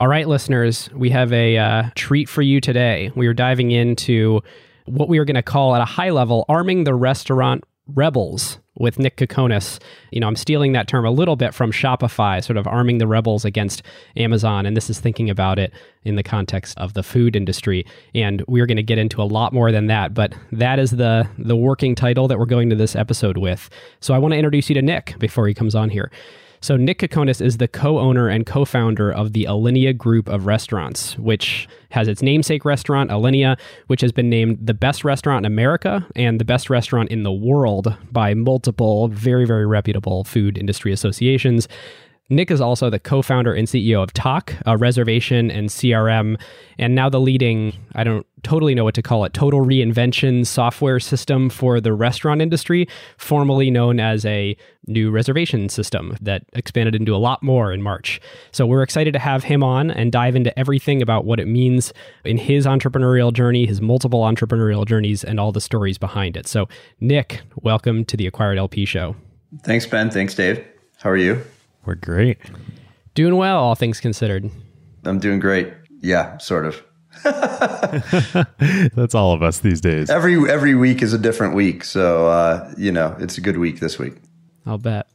All right, listeners, we have a uh, treat for you today. We are diving into what we are going to call at a high level arming the restaurant rebels with Nick Kokonas. You know, I'm stealing that term a little bit from Shopify, sort of arming the rebels against Amazon. And this is thinking about it in the context of the food industry. And we're going to get into a lot more than that, but that is the the working title that we're going to this episode with. So I want to introduce you to Nick before he comes on here. So, Nick Kokonas is the co owner and co founder of the Alinea Group of Restaurants, which has its namesake restaurant, Alinea, which has been named the best restaurant in America and the best restaurant in the world by multiple very, very reputable food industry associations. Nick is also the co founder and CEO of Tock, a reservation and CRM, and now the leading, I don't totally know what to call it, total reinvention software system for the restaurant industry, formerly known as a new reservation system that expanded into a lot more in March. So we're excited to have him on and dive into everything about what it means in his entrepreneurial journey, his multiple entrepreneurial journeys, and all the stories behind it. So, Nick, welcome to the Acquired LP show. Thanks, Ben. Thanks, Dave. How are you? We're great. Doing well, all things considered. I'm doing great. Yeah, sort of. That's all of us these days. Every every week is a different week, so uh, you know it's a good week this week. I'll bet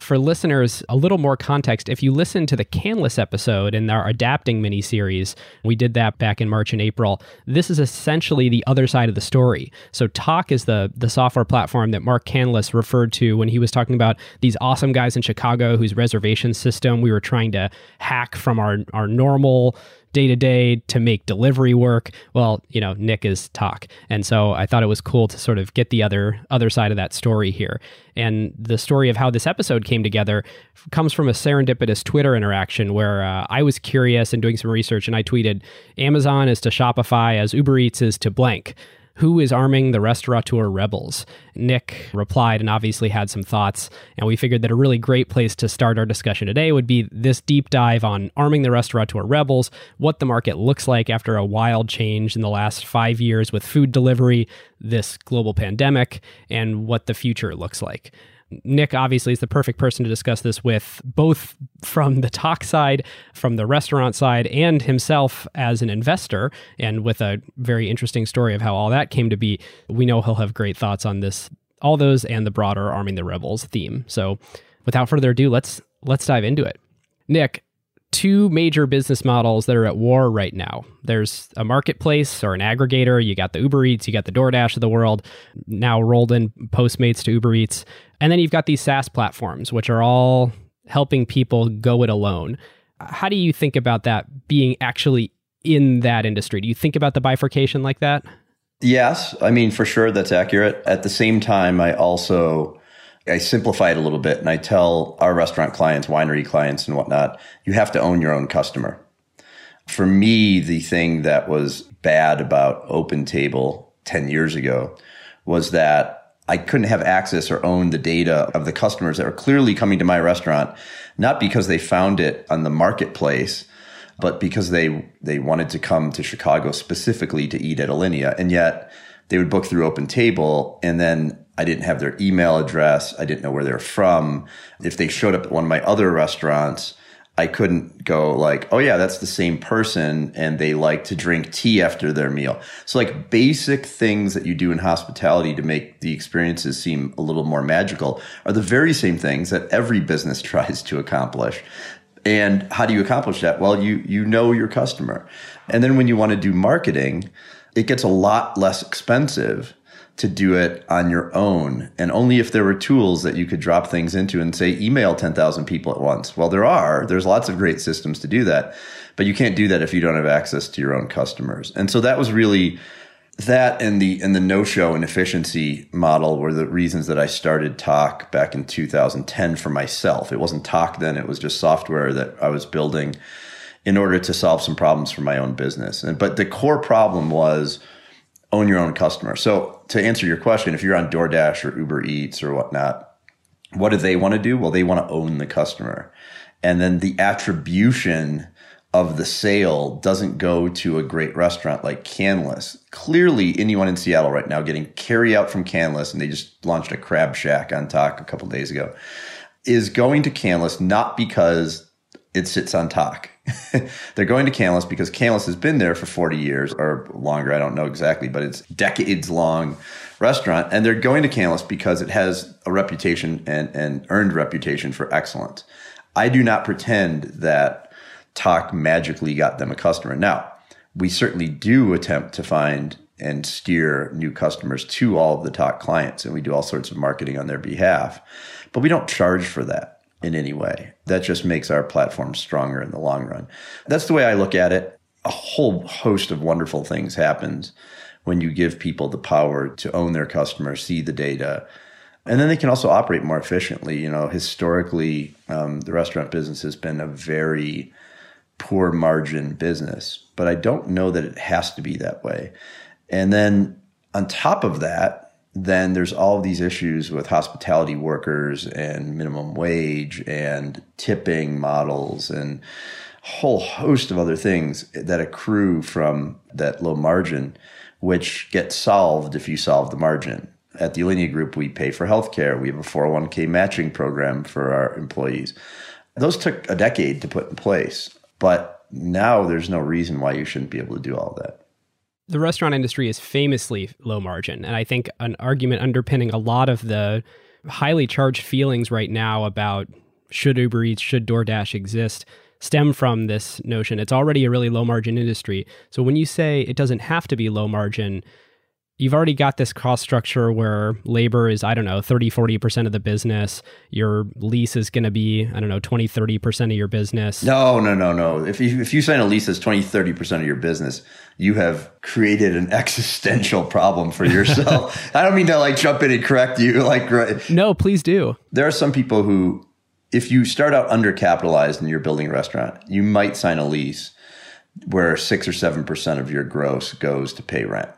for listeners, a little more context, if you listen to the Canlis episode in our adapting mini series, we did that back in March and April. This is essentially the other side of the story. So Tock is the the software platform that Mark Canlis referred to when he was talking about these awesome guys in Chicago whose reservation system we were trying to hack from our our normal day to day to make delivery work. Well, you know, Nick is Tock. And so I thought it was cool to sort of get the other other side of that story here. And the story of how this episode came together comes from a serendipitous Twitter interaction where uh, I was curious and doing some research and I tweeted Amazon is to Shopify as Uber Eats is to blank who is arming the restaurateur rebels? Nick replied and obviously had some thoughts, and we figured that a really great place to start our discussion today would be this deep dive on arming the restaurateur rebels, what the market looks like after a wild change in the last five years with food delivery, this global pandemic, and what the future looks like. Nick obviously is the perfect person to discuss this with, both from the Tock side, from the restaurant side, and himself as an investor, and with a very interesting story of how all that came to be. We know he'll have great thoughts on this, all those, and the broader arming the rebels theme. So, without further ado, let's let's dive into it. Nick, two major business models that are at war right now. There's a marketplace or an aggregator. You got the Uber Eats, you got the DoorDash of the world, now rolled in Postmates to Uber Eats. And then you've got these SaaS platforms, which are all helping people go it alone. How do you think about that being actually in that industry? Do you think about the bifurcation like that? Yes. I mean, for sure, that's accurate. At the same time, I also. I simplify it a little bit and I tell our restaurant clients, winery clients, and whatnot, you have to own your own customer. For me, the thing that was bad about Open Table 10 years ago was that I couldn't have access or own the data of the customers that were clearly coming to my restaurant, not because they found it on the marketplace, but because they they wanted to come to Chicago specifically to eat at Alinea. And yet they would book through Open Table and then I didn't have their email address. I didn't know where they're from. If they showed up at one of my other restaurants, I couldn't go like, oh yeah, that's the same person and they like to drink tea after their meal. So like basic things that you do in hospitality to make the experiences seem a little more magical are the very same things that every business tries to accomplish. And how do you accomplish that? Well, you you know your customer. And then when you want to do marketing, it gets a lot less expensive to do it on your own and only if there were tools that you could drop things into and say email 10,000 people at once. Well, there are. There's lots of great systems to do that, but you can't do that if you don't have access to your own customers. And so that was really that and the and the no-show and efficiency model were the reasons that I started Tock back in 2010 for myself. It wasn't Tock then, it was just software that I was building in order to solve some problems for my own business. And but the core problem was own your own customer. So to answer your question, if you're on DoorDash or Uber Eats or whatnot, what do they want to do? Well, they want to own the customer. And then the attribution of the sale doesn't go to a great restaurant like Canlis. Clearly, anyone in Seattle right now getting carry out from Canlis, and they just launched a crab shack on Tock a couple days ago, is going to Canlis not because it sits on Tock They're going to Canlis because Canlis has been there for 40 years or longer. I don't know exactly, but it's decades long restaurant. And they're going to Canlis because it has a reputation and, and earned reputation for excellence. I do not pretend that Tock magically got them a customer. Now, we certainly do attempt to find and steer new customers to all of the Tock clients, and we do all sorts of marketing on their behalf. But we don't charge for that in any way. That just makes our platform stronger in the long run. That's the way I look at it. A whole host of wonderful things happens when you give people the power to own their customers, see the data, and then they can also operate more efficiently. You know, historically, um, the restaurant business has been a very poor margin business, but I don't know that it has to be that way. And then on top of that, then there's all of these issues with hospitality workers and minimum wage and tipping models and a whole host of other things that accrue from that low margin, which get solved if you solve the margin. At the Alinea Group, we pay for healthcare. We have a 401k matching program for our employees. Those took a decade to put in place, but now there's no reason why you shouldn't be able to do all that the restaurant industry is famously low margin. And I think an argument underpinning a lot of the highly charged feelings right now about should Uber Eats, should DoorDash exist, stem from this notion. It's already a really low margin industry. So when you say it doesn't have to be low margin, you've already got this cost structure where labor is i don't know 30 40% of the business. Your lease is going to be i don't know 20 30% of your business. No no no no. If you, if you sign a lease that's 20 30% of your business you have created an existential problem for yourself. I don't mean to like jump in and correct you like no please do. There are some people who if you start out undercapitalized and you're building a restaurant you might sign a lease where 6 or 7% of your gross goes to pay rent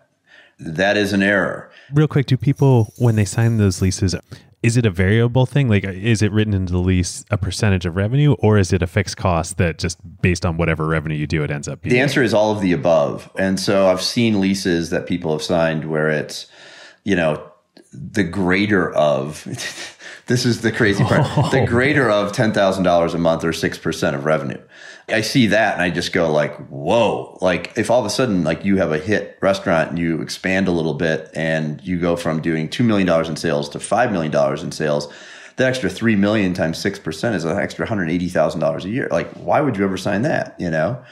that is an error. Real quick, do people when they sign those leases is it a variable thing? Like, is it written into the lease a percentage of revenue, or is it a fixed cost that just based on whatever revenue you do, it ends up being? The answer is all of the above. And so I've seen leases that people have signed where it's, you know, the greater of, this is the crazy part, oh. the greater of $10,000 a month or 6% of revenue. I see that and I just go like, whoa. Like if all of a sudden like you have a hit restaurant and you expand a little bit and you go from doing $2 million in sales to $5 million in sales, that extra 3 million times 6% is an extra $180,000 a year. Like why would you ever sign that? You know?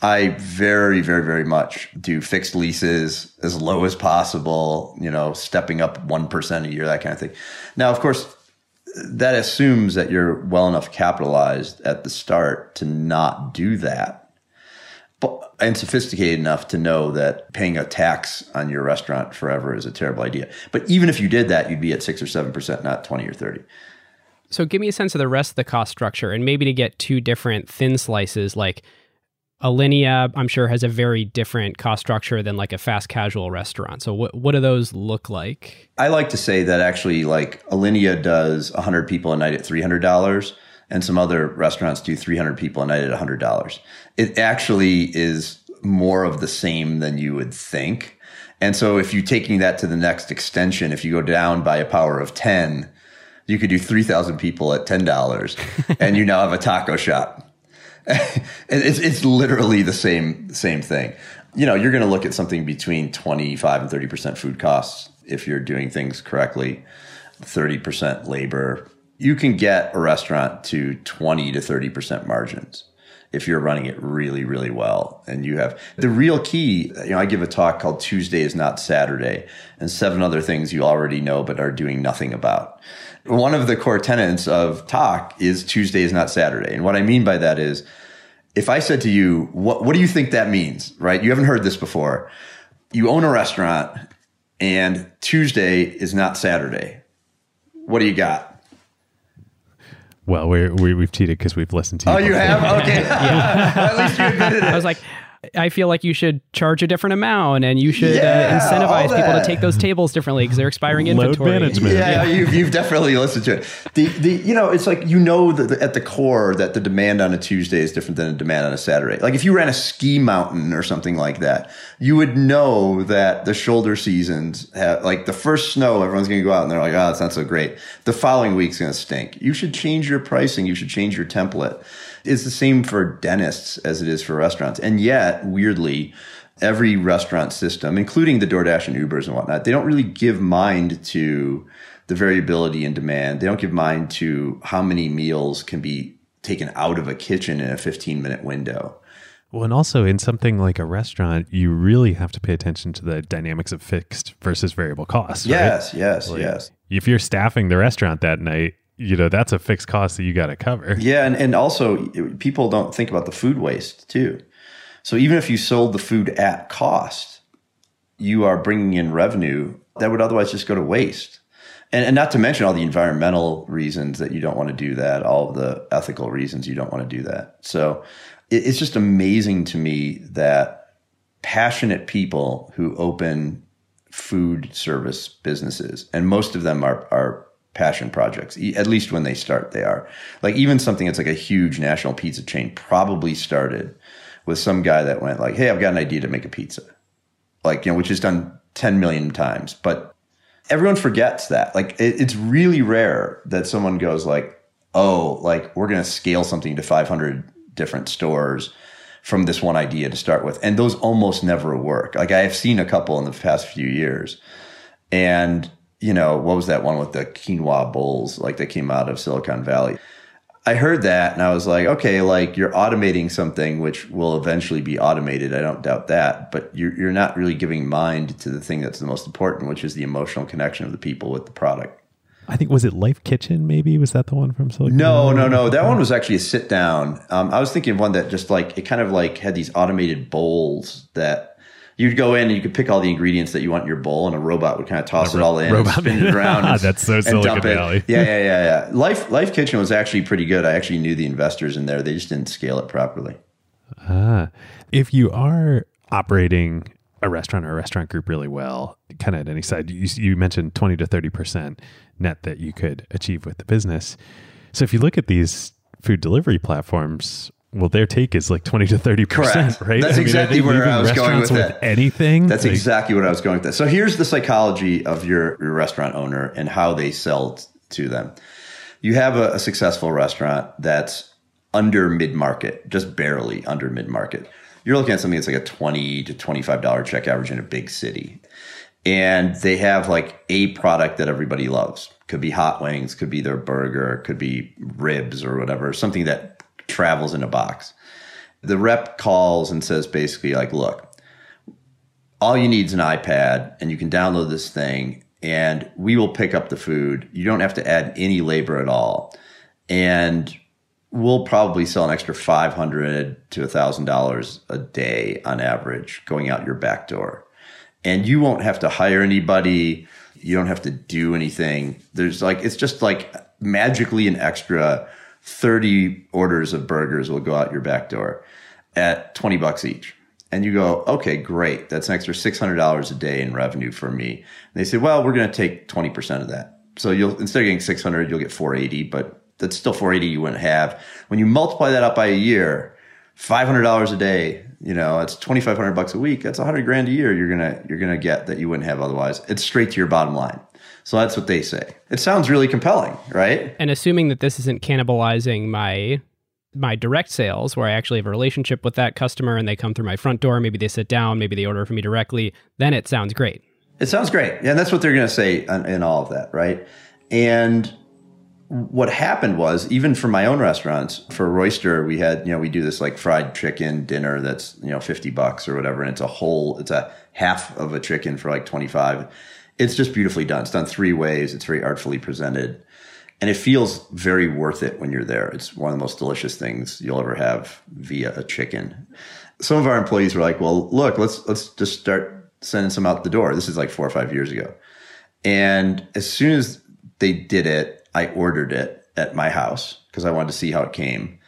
I very, very, very much do fixed leases as low as possible, you know, stepping up 1% a year, that kind of thing. Now, of course, that assumes that you're well enough capitalized at the start to not do that but, and sophisticated enough to know that paying a tax on your restaurant forever is a terrible idea. But even if you did that, you'd be at six or seven percent, not twenty or thirty. So give me a sense of the rest of the cost structure, and maybe to get two different thin slices, like Alinea, I'm sure, has a very different cost structure than like a fast casual restaurant. So, what what do those look like? I like to say that actually, like Alinea does 100 people a night at $300, and some other restaurants do 300 people a night at $100. It actually is more of the same than you would think. And so, if you're taking that to the next extension, if you go down by a power of 10, you could do 3,000 people at $10, and you now have a taco shop it's it's literally the same same thing. You know, you're going to look at something between 25 and 30 percent food costs if you're doing things correctly. 30 percent labor. You can get a restaurant to 20 to 30 percent margins if you're running it really, really well. And you have the real key. You know, I give a talk called Tuesday is not Saturday, and seven other things you already know but are doing nothing about one of the core tenets of Tock is Tuesday is not Saturday. And what I mean by that is if I said to you, what, what do you think that means? Right? You haven't heard this before. You own a restaurant and Tuesday is not Saturday. What do you got? Well, we're, we, we have cheated because we've listened to you. Oh, before. you have? Okay. yeah. At least you admitted it. I was like, I feel like you should charge a different amount and you should uh, yeah, uh, incentivize people to take those tables differently because they're expiring inventory. Load management. Yeah, yeah. You've, you've, definitely listened to it. The, the, you know, it's like you know that at the core that the demand on a Tuesday is different than a demand on a Saturday. Like if you ran a ski mountain or something like that, you would know that the shoulder seasons have, like the first snow, everyone's going to go out and they're like, oh, it's not so great. The following week's going to stink. You should change your pricing. You should change your template It's the same for dentists as it is for restaurants. And yet, weirdly, every restaurant system, including the DoorDash and Ubers and whatnot, they don't really give mind to the variability in demand. They don't give mind to how many meals can be taken out of a kitchen in a 15 minute window. Well, and also in something like a restaurant, you really have to pay attention to the dynamics of fixed versus variable costs. right? Yes, yes, Like, yes. If you're staffing the restaurant that night, you know that's a fixed cost that you got to cover. Yeah, and, and also people don't think about the food waste too. So even if you sold the food at cost, you are bringing in revenue that would otherwise just go to waste. And, and not to mention all the environmental reasons that you don't want to do that, all the ethical reasons you don't want to do that. So it, it's just amazing to me that passionate people who open food service businesses, and most of them are, are passion projects. At least when they start, they are. Like even something that's like a huge national pizza chain probably started with some guy that went like, "Hey, I've got an idea to make a pizza," like you know, which is done ten million times, but everyone forgets that. Like it, it's really rare that someone goes like, "Oh, like we're going to scale something to 500 different stores." From this one idea to start with. And those almost never work. Like I have seen a couple in the past few years. And, you know, what was that one with the quinoa bowls, like that came out of Silicon Valley? I heard that and I was like, okay, like you're automating something which will eventually be automated. I don't doubt that. But you're, you're not really giving mind to the thing that's the most important, which is the emotional connection of the people with the product. I think was it Lyfe Kitchen? Maybe was that the one from Silicon? No, Valley? no, no. That one was actually a sit down. Um, I was thinking of one that just like it kind of like had these automated bowls that you'd go in and you could pick all the ingredients that you want in your bowl, and a robot would kind of toss it all in, and robot spin it around. and- That's so Silicon. Valley. Yeah, yeah, yeah, yeah. Life Lyfe Kitchen was actually pretty good. I actually knew the investors in there. They just didn't scale it properly. Ah, if you are operating a restaurant or a restaurant group really well, kind of at any side, you, you mentioned 20 to 30% net that you could achieve with the business. So if you look at these food delivery platforms, well, their take is like 20 to 30%, Correct. right? That's are exactly they where I was going with with that. anything? That's Like, exactly what I was going with that. So here's the psychology of your, your restaurant owner and how they sell t- to them. You have a, a successful restaurant that's under mid market, just barely under mid market. You're looking at something that's like a twenty to twenty five dollar check average in a big city, and they have like a product that everybody loves. Could be hot wings, could be their burger, could be ribs or whatever, something that travels in a box. The rep calls and says basically like, look, all you need is an iPad and you can download this thing and we will pick up the food. You don't have to add any labor at all. And we'll probably sell an extra 500 to $1,000 a day on average going out your back door. And you won't have to hire anybody. You don't have to do anything. There's like, it's just like magically an extra 30 orders of burgers will go out your back door at 20 bucks each. And you go, okay, great. That's an extra $600 a day in revenue for me. And they say, well, we're going to take 20% of that. So you'll, instead of getting 600, you'll get 480, but that's still 480 you wouldn't have. When you multiply that up by a year, $500 a day, you know, it's 2,500 bucks a week. That's 100 grand a year you're going to, you're going to get that you wouldn't have otherwise. It's straight to your bottom line. So that's what they say. It sounds really compelling, right? And assuming that this isn't cannibalizing my my direct sales where I actually have a relationship with that customer and they come through my front door, maybe they sit down, maybe they order from me directly, then it sounds great. It sounds great. Yeah, and that's what they're going to say in, in all of that, right? And what happened was, even for my own restaurants, for Roister, we had, you know, we do this like fried chicken dinner that's, you know, 50 bucks or whatever. And it's a whole, it's a half of a chicken for like 25. It's just beautifully done. It's done three ways. It's very artfully presented. And it feels very worth it when you're there. It's one of the most delicious things you'll ever have via a chicken. Some of our employees were like, well, look, let's, let's just start sending some out the door. This is like four or five years ago. And as soon as they did it, I ordered it at my house because I wanted to see how it came.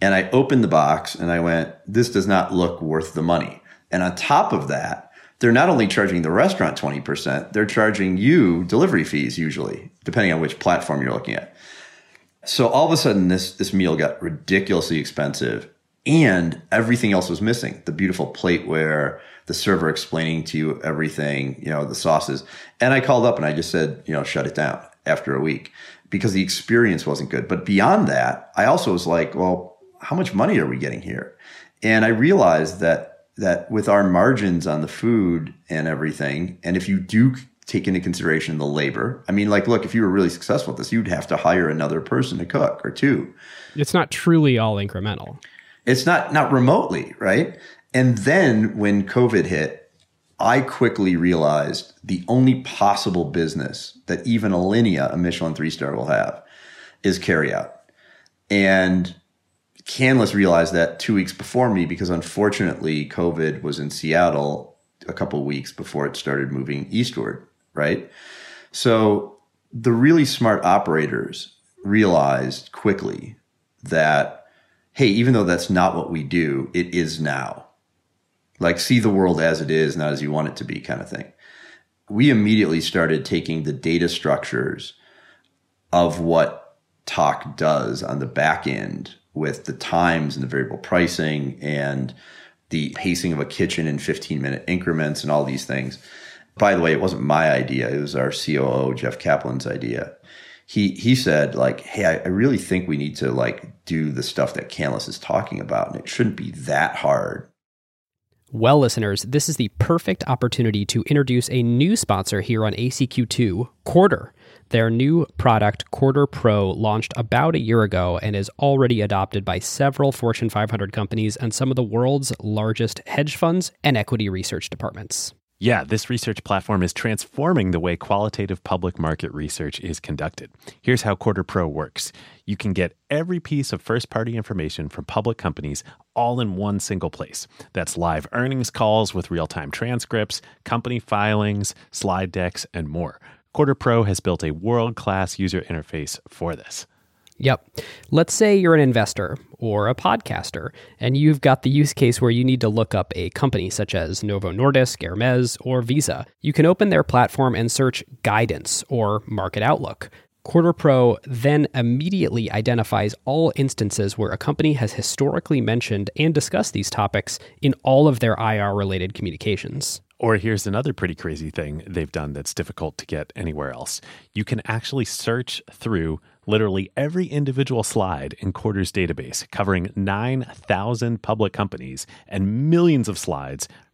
And I opened the box and I went, this does not look worth the money. And on top of that, they're not only charging the restaurant 20%, they're charging you delivery fees usually, depending on which platform you're looking at. So all of a sudden this this meal got ridiculously expensive and everything else was missing. The beautiful plateware, the server explaining to you everything, you know, the sauces. And I called up and I just said, you know, shut it down after a week because the experience wasn't good. But beyond that, I also was like, well, how much money are we getting here? And I realized that that with our margins on the food and everything, and if you do take into consideration the labor, I mean, like, look, if you were really successful at this, you'd have to hire another person to cook or two. It's not truly all incremental. It's not not remotely, right? And then when COVID hit, I quickly realized the only possible business that even Alinea, a Michelin three star, will have is carryout. And Canlis realized that two weeks before me because unfortunately COVID was in Seattle a couple weeks before it started moving eastward, right? So the really smart operators realized quickly that, hey, even though that's not what we do, it is now. Like see the world as it is, not as you want it to be, kind of thing. We immediately started taking the data structures of what Tock does on the back end with the times and the variable pricing and the pacing of a kitchen in 15 minute increments and all these things. By the way, it wasn't my idea. It was our COO, Jeff Kaplan's idea. He, he said like, Hey, I, I really think we need to like do the stuff that Canlis is talking about. And it shouldn't be that hard. Well, listeners, this is the perfect opportunity to introduce a new sponsor here on ACQ2, Quartr. Their new product, Quartr Pro, launched about a year ago and is already adopted by several Fortune 500 companies and some of the world's largest hedge funds and equity research departments. Yeah, this research platform is transforming the way qualitative public market research is conducted. Here's how Quartr Pro works you can get every piece of first party information from public companies all in one single place. That's live earnings calls with real time transcripts, company filings, slide decks, and more. Quartr Pro has built a world class user interface for this. Yep. Let's say you're an investor or a podcaster, and you've got the use case where you need to look up a company such as Novo Nordisk, Hermes, or Visa. You can open their platform and search guidance or market outlook. Quartr Pro then immediately identifies all instances where a company has historically mentioned and discussed these topics in all of their IR related communications. Or here's another pretty crazy thing they've done that's difficult to get anywhere else. You can actually search through literally every individual slide in Quartr's database, covering 9,000 public companies and millions of slides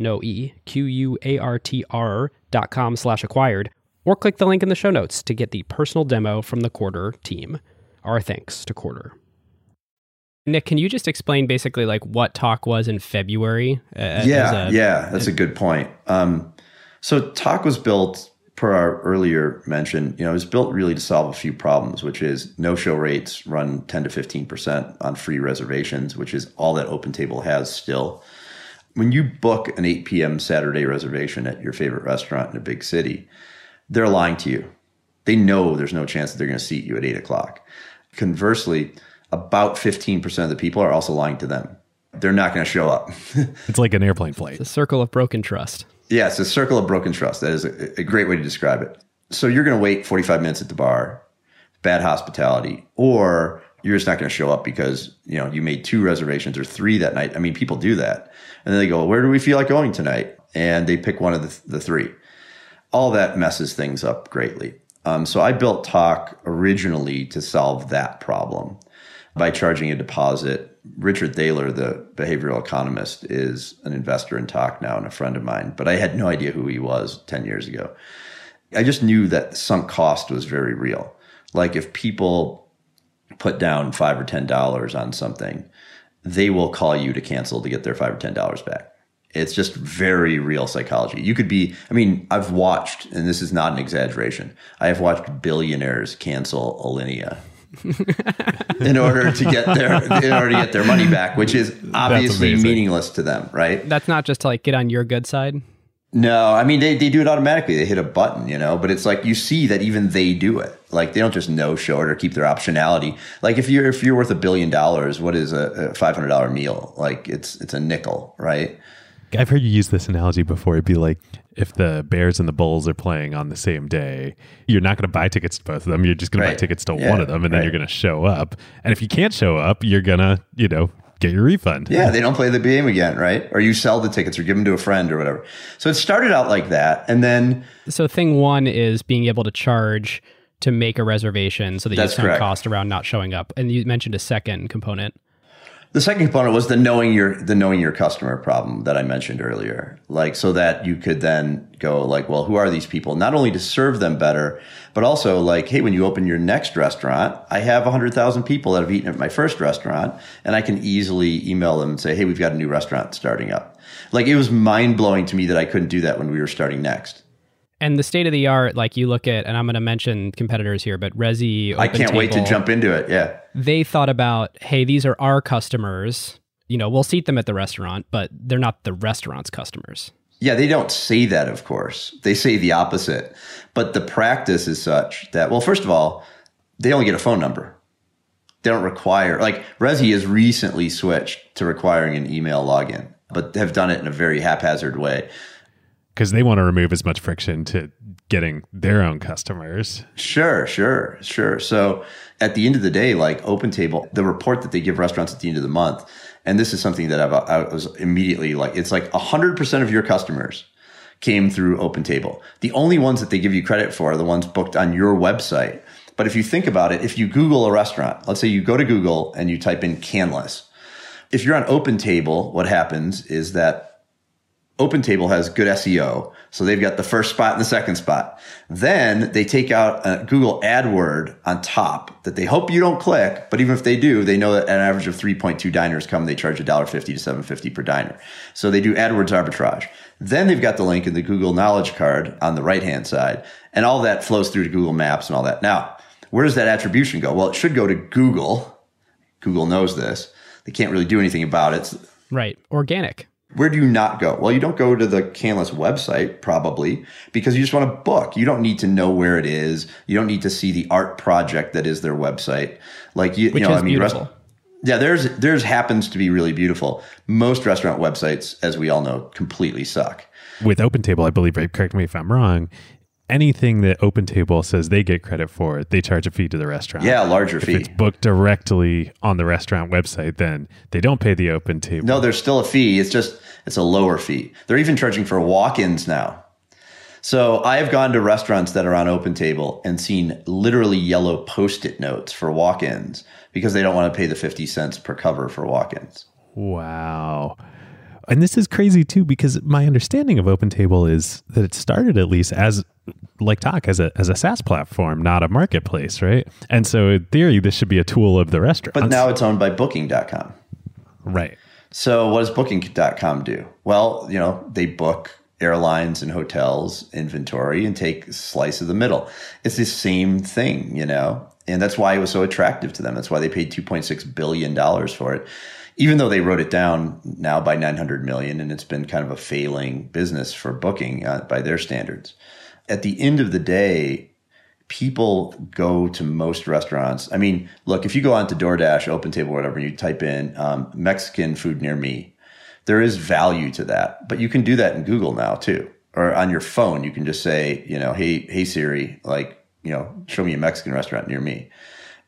no E, Q U A R T R dot com slash acquired, or click the link in the show notes to get the personal demo from the Quartr team. Our thanks to Quartr. Nick, can you just explain basically like what Tock was in February? Uh, yeah, a, yeah, that's a good point. Um, so Tock was built per our earlier mention, you know, it was built really to solve a few problems, which is no show rates run 10 to 15% on free reservations, which is all that OpenTable has still when you book an 8 p.m. Saturday reservation at your favorite restaurant in a big city, they're lying to you. They know there's no chance that they're going to seat you at 8 o'clock. Conversely, about 15% of the people are also lying to them. They're not going to show up. it's like an airplane flight. It's a circle of broken trust. Yeah, it's a circle of broken trust. That is a, a great way to describe it. So you're going to wait 45 minutes at the bar, bad hospitality, or you're just not going to show up because you know you made two reservations or three that night. I mean, people do that, and then they go, "Where do we feel like going tonight?" And they pick one of the, the three. All that messes things up greatly. Um, so I built Tock originally to solve that problem by charging a deposit. Richard Thaler, the behavioral economist, is an investor in Tock now and a friend of mine, but I had no idea who he was 10 years ago. I just knew that sunk cost was very real. Like if people put down five or ten dollars on something, they will call you to cancel to get their five or ten dollars back. It's just very real psychology. You could be, I mean, I've watched, and this is not an exaggeration, I have watched billionaires cancel Alinea in order to get their in order to get their money back, which is obviously meaningless to them, right? That's not just to like get on your good side. No, I mean they, they do it automatically. They hit a button, you know, but it's like you see that even they do it. Like they don't just no show it or keep their optionality. Like if you're if you're worth a billion dollars, what is a, a five hundred dollar meal? Like it's it's a nickel, right? I've heard you use this analogy before. It'd be like if the Bears and the Bulls are playing on the same day, you're not going to buy tickets to both of them. You're just going to buy tickets to Yeah, one of them, and then you're going to show up. And if you can't show up, you're gonna, you know, get your refund. Yeah, they don't play the game again, right? Or you sell the tickets or give them to a friend or whatever. So it started out like that, and then So thing one is being able to charge to make a reservation so that That's you save correct. cost around not showing up. And you mentioned a second component. The second component was the knowing your the knowing your customer problem that I mentioned earlier. Like so that you could then go like, well, who are these people? Not only to serve them better, but also like, hey, when you open your next restaurant, I have 100,000 people that have eaten at my first restaurant and I can easily email them and say, "Hey, we've got a new restaurant starting up." Like it was mind-blowing to me that I couldn't do that when we were starting next. And the state of the art, like you look at, and I'm going to mention competitors here, but Resy, I can't wait to jump into it. Yeah. They thought about, hey, these are our customers. You know, we'll seat them at the restaurant, but they're not the restaurant's customers. Yeah, they don't say that, of course. They say the opposite. But the practice is such that, well, first of all, they only get a phone number. They don't require, like, Resy has recently switched to requiring an email login, but have done it in a very haphazard way. Because they want to remove as much friction to getting their own customers. Sure, sure, sure. So at the end of the day, like OpenTable, the report that they give restaurants at the end of the month, and this is something that I've, I was immediately like, it's like 100% of your customers came through OpenTable. The only ones that they give you credit for are the ones booked on your website. But if you think about it, if you Google a restaurant, let's say you go to Google and you type in Canlis. If you're on OpenTable, what happens is that OpenTable has good SEO, so they've got the first spot and the second spot. Then they take out a Google AdWord on top that they hope you don't click, but even if they do, they know that an average of 3.2 diners come, they charge $1.50 to $7.50 per diner. So they do AdWords arbitrage. Then they've got the link in the Google Knowledge Card on the right hand side, and all that flows through to Google Maps and all that. Now, where does that attribution go? Well, it should go to Google. Google knows this. They can't really do anything about it. Right. Organic. Where do you not go? Well, you don't go to the Canlis website probably because you just want to book. You don't need to know where it is. You don't need to see the art project that is their website. Like you, Which you know, is I mean, rest- yeah, there's there's happens to be really beautiful. Most restaurant websites, as we all know, completely suck. With OpenTable, I believe. Correct me if I'm wrong. Anything that OpenTable says they get credit for, they charge a fee to the restaurant. Yeah, larger If fee. If it's booked directly on the restaurant website, then they don't pay the OpenTable. No, there's still a fee. It's just it's a lower fee. They're even charging for walk-ins now. So I have gone to restaurants that are on OpenTable and seen literally yellow post-it notes for walk-ins because they don't want to pay the 50 cents per cover for walk-ins. Wow. And this is crazy too, because my understanding of OpenTable is that it started at least as like Tock as a as a SaaS platform, not a marketplace, right? And so in theory, this should be a tool of the restaurant. But now it's owned by booking.com. right. So what does booking.com do? Well, you know, they book airlines and hotels inventory and take a slice of the middle. It's the same thing, you know? And that's why it was so attractive to them. That's why they paid 2.6 billion dollars for it. Even though they wrote it down now by 900 million and it's been kind of a failing business for booking uh, by their standards. At the end of the day, people go to most restaurants. I mean, look, if you go onto DoorDash, OpenTable, whatever, and you type in um, Mexican food near me, there is value to that. But you can do that in Google now too, or on your phone. You can just say, you know, hey, hey Siri, like, you know, show me a Mexican restaurant near me.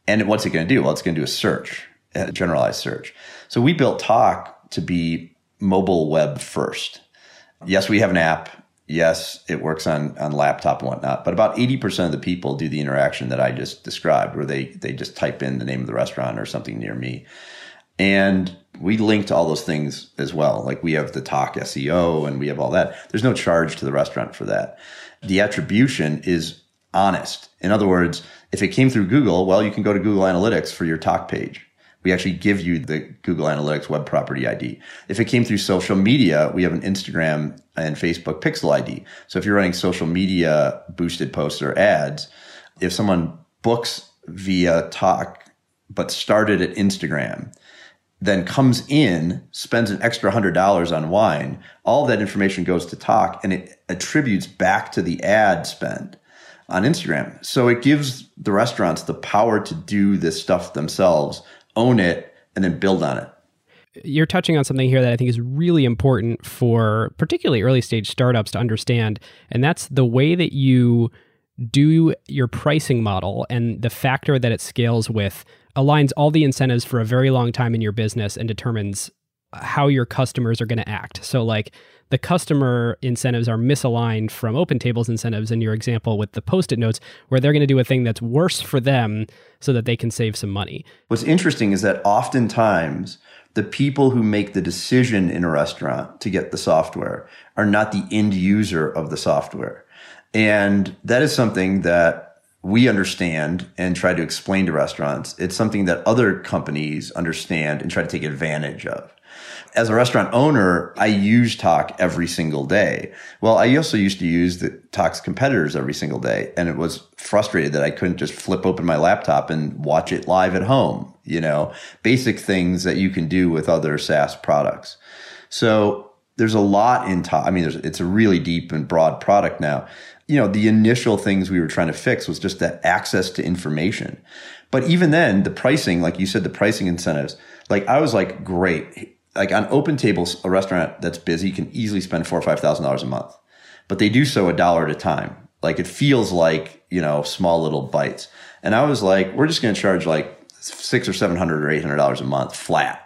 And what's it going to do? Well, it's going to do a search, a generalized search. So we built Tock to be mobile web first. Yes, we have an app. Yes, it works on, on laptop and whatnot, but about 80% of the people do the interaction that I just described where they, they just type in the name of the restaurant or something near me. And we link to all those things as well. Like we have the Tock SEO and we have all that. There's no charge to the restaurant for that. The attribution is honest. In other words, if it came through Google, well, you can go to Google Analytics for your Tock page. We actually give you the Google Analytics web property ID. If it came through social media, we have an Instagram and Facebook pixel ID. So if you're running social media boosted posts or ads, if someone books via Tock, but started at Instagram, then comes in, spends an extra hundred dollars on wine, all that information goes to Tock and it attributes back to the ad spend on Instagram. So it gives the restaurants the power to do this stuff themselves, own it, and then build on it. You're touching on something here that I think is really important for particularly early stage startups to understand, and that's the way that you do your pricing model and the factor that it scales with aligns all the incentives for a very long time in your business and determines how your customers are going to act. So, like the customer incentives are misaligned from OpenTable's incentives in your example with the post it notes, where they're going to do a thing that's worse for them so that they can save some money. What's interesting is that oftentimes the people who make the decision in a restaurant to get the software are not the end user of the software. And that is something that we understand and try to explain to restaurants. It's something that other companies understand and try to take advantage of. As a restaurant owner, I use Tock every single day. Well, I also used to use the Tock's competitors every single day, and it was frustrated that I couldn't just flip open my laptop and watch it live at home. You know, basic things that you can do with other SaaS products. So there's a lot in Tock. I mean, it's a really deep and broad product now you know, the initial things we were trying to fix was just that access to information. But even then, the pricing, like you said, the pricing incentives, like I was like, great. Like on Open Tables, a restaurant that's busy can easily spend four or five thousand dollars a month, but they do so a dollar at a time. Like it feels like you know small little bites. And I was like, we're just going to charge like six or seven hundred or eight hundred dollars a month flat,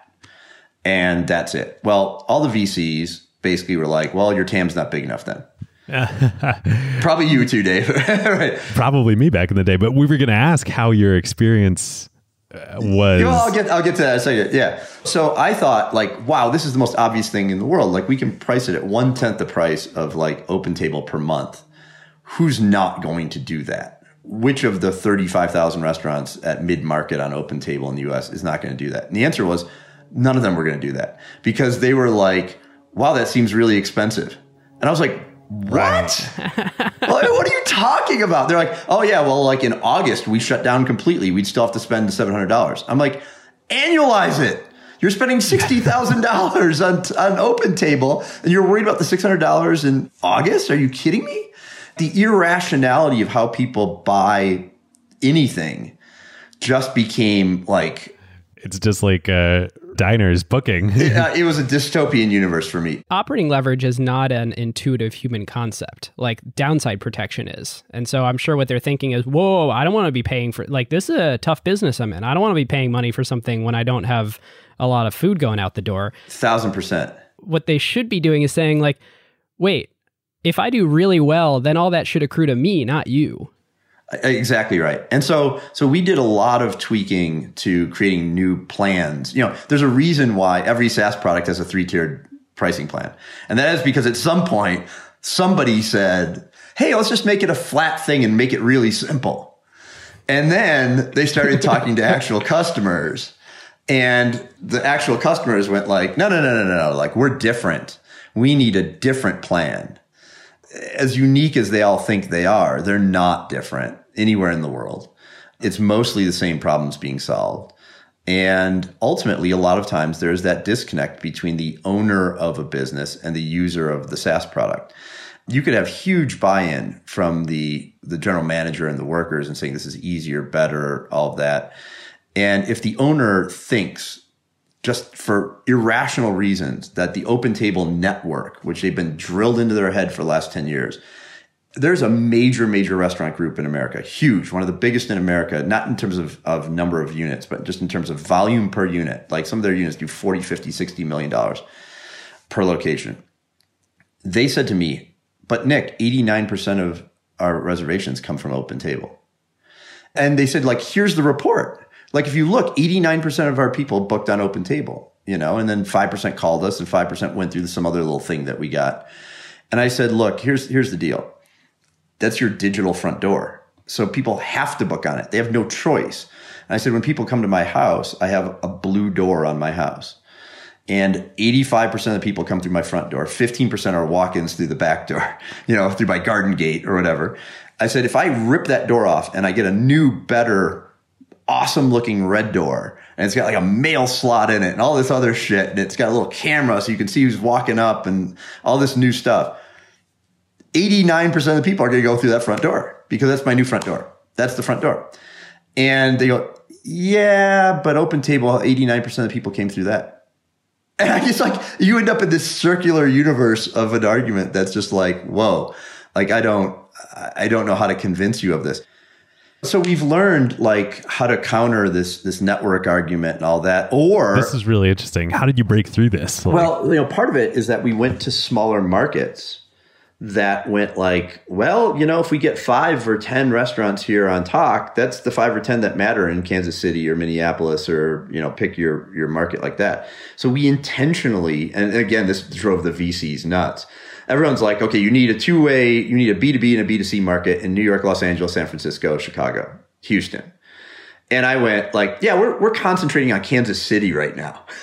and that's it. Well, all the VCs basically were like, well, your TAM's not big enough then. Probably you too, Dave. right. Probably me back in the day. But we were going to ask how your experience was. Well, I'll get I'll get to that second. Yeah. So I thought like, wow, this is the most obvious thing in the world. Like we can price it at one tenth the price of like Open Table per month. Who's not going to do that? Which of the thirty five thousand restaurants at mid market on Open Table in the U.S. is not going to do that? And the answer was none of them were going to do that because they were like, wow, that seems really expensive. And I was like, what? what are you talking about? They're like, oh yeah, well, like in August we shut down completely. We'd still have to spend the seven hundred dollars. I'm like, annualize it. You're spending sixty thousand dollars on on Open Table, and you're worried about the six hundred dollars in August? Are you kidding me? The irrationality of how people buy anything just became like it's just like uh, diners booking. yeah, uh, it was a dystopian universe for me. Operating leverage is not an intuitive human concept like downside protection is. And so I'm sure what they're thinking is, whoa, I don't want to be paying for, like, this is a tough business I'm in. I don't want to be paying money for something when I don't have a lot of food going out the door. Thousand percent. What they should be doing is saying, like, wait, if I do really well, then all that should accrue to me, not you. Exactly right. And so, so we did a lot of tweaking to creating new plans. You know, there's a reason why every SaaS product has a three tiered pricing plan. And that is because at some point somebody said, Hey, let's just make it a flat thing and make it really simple. And then they started talking to actual customers and the actual customers went like, no, no, no, no, no, no. Like we're different. We need a different plan as unique as they all think they are, they're not different anywhere in the world. It's mostly the same problems being solved. And ultimately, a lot of times there's that disconnect between the owner of a business and the user of the SaaS product. You could have huge buy-in from the, the general manager and the workers and saying this is easier, better, all of that. And if the owner thinks just for irrational reasons that the open table network, which they've been drilled into their head for the last 10 years, there's a major, major restaurant group in America, huge, one of the biggest in America, not in terms of, of number of units, but just in terms of volume per unit. Like some of their units do 40, 50, 60 million dollars per location. They said to me, but Nick, 89% of our reservations come from open table. And they said, like, here's the report. Like if you look, 89% of our people booked on open table, you know, and then 5% called us and 5% went through some other little thing that we got. And I said, look, here's, here's the deal. That's your digital front door. So people have to book on it. They have no choice. And I said, when people come to my house, I have a blue door on my house. And 85% of the people come through my front door. 15% are walk ins through the back door, you know, through my garden gate or whatever. I said, if I rip that door off and I get a new, better, awesome looking red door, and it's got like a mail slot in it and all this other shit, and it's got a little camera so you can see who's walking up and all this new stuff. 89% of the people are going to go through that front door because that's my new front door. That's the front door. And they go, yeah, but open table, 89% of the people came through that. And I just like, you end up in this circular universe of an argument that's just like, whoa, like I don't, I don't know how to convince you of this. So we've learned like how to counter this this network argument and all that. Or this is really interesting. How did you break through this? Like, well, you know, part of it is that we went to smaller markets that went like, well, you know, if we get five or 10 restaurants here on Tock, that's the five or 10 that matter in Kansas City or Minneapolis or, you know, pick your, your market like that. So we intentionally, and again, this drove the VCs nuts. Everyone's like, okay, you need a two way, you need a B2B and a B2C market in New York, Los Angeles, San Francisco, Chicago, Houston. And I went like, yeah, we're, we're concentrating on Kansas City right now.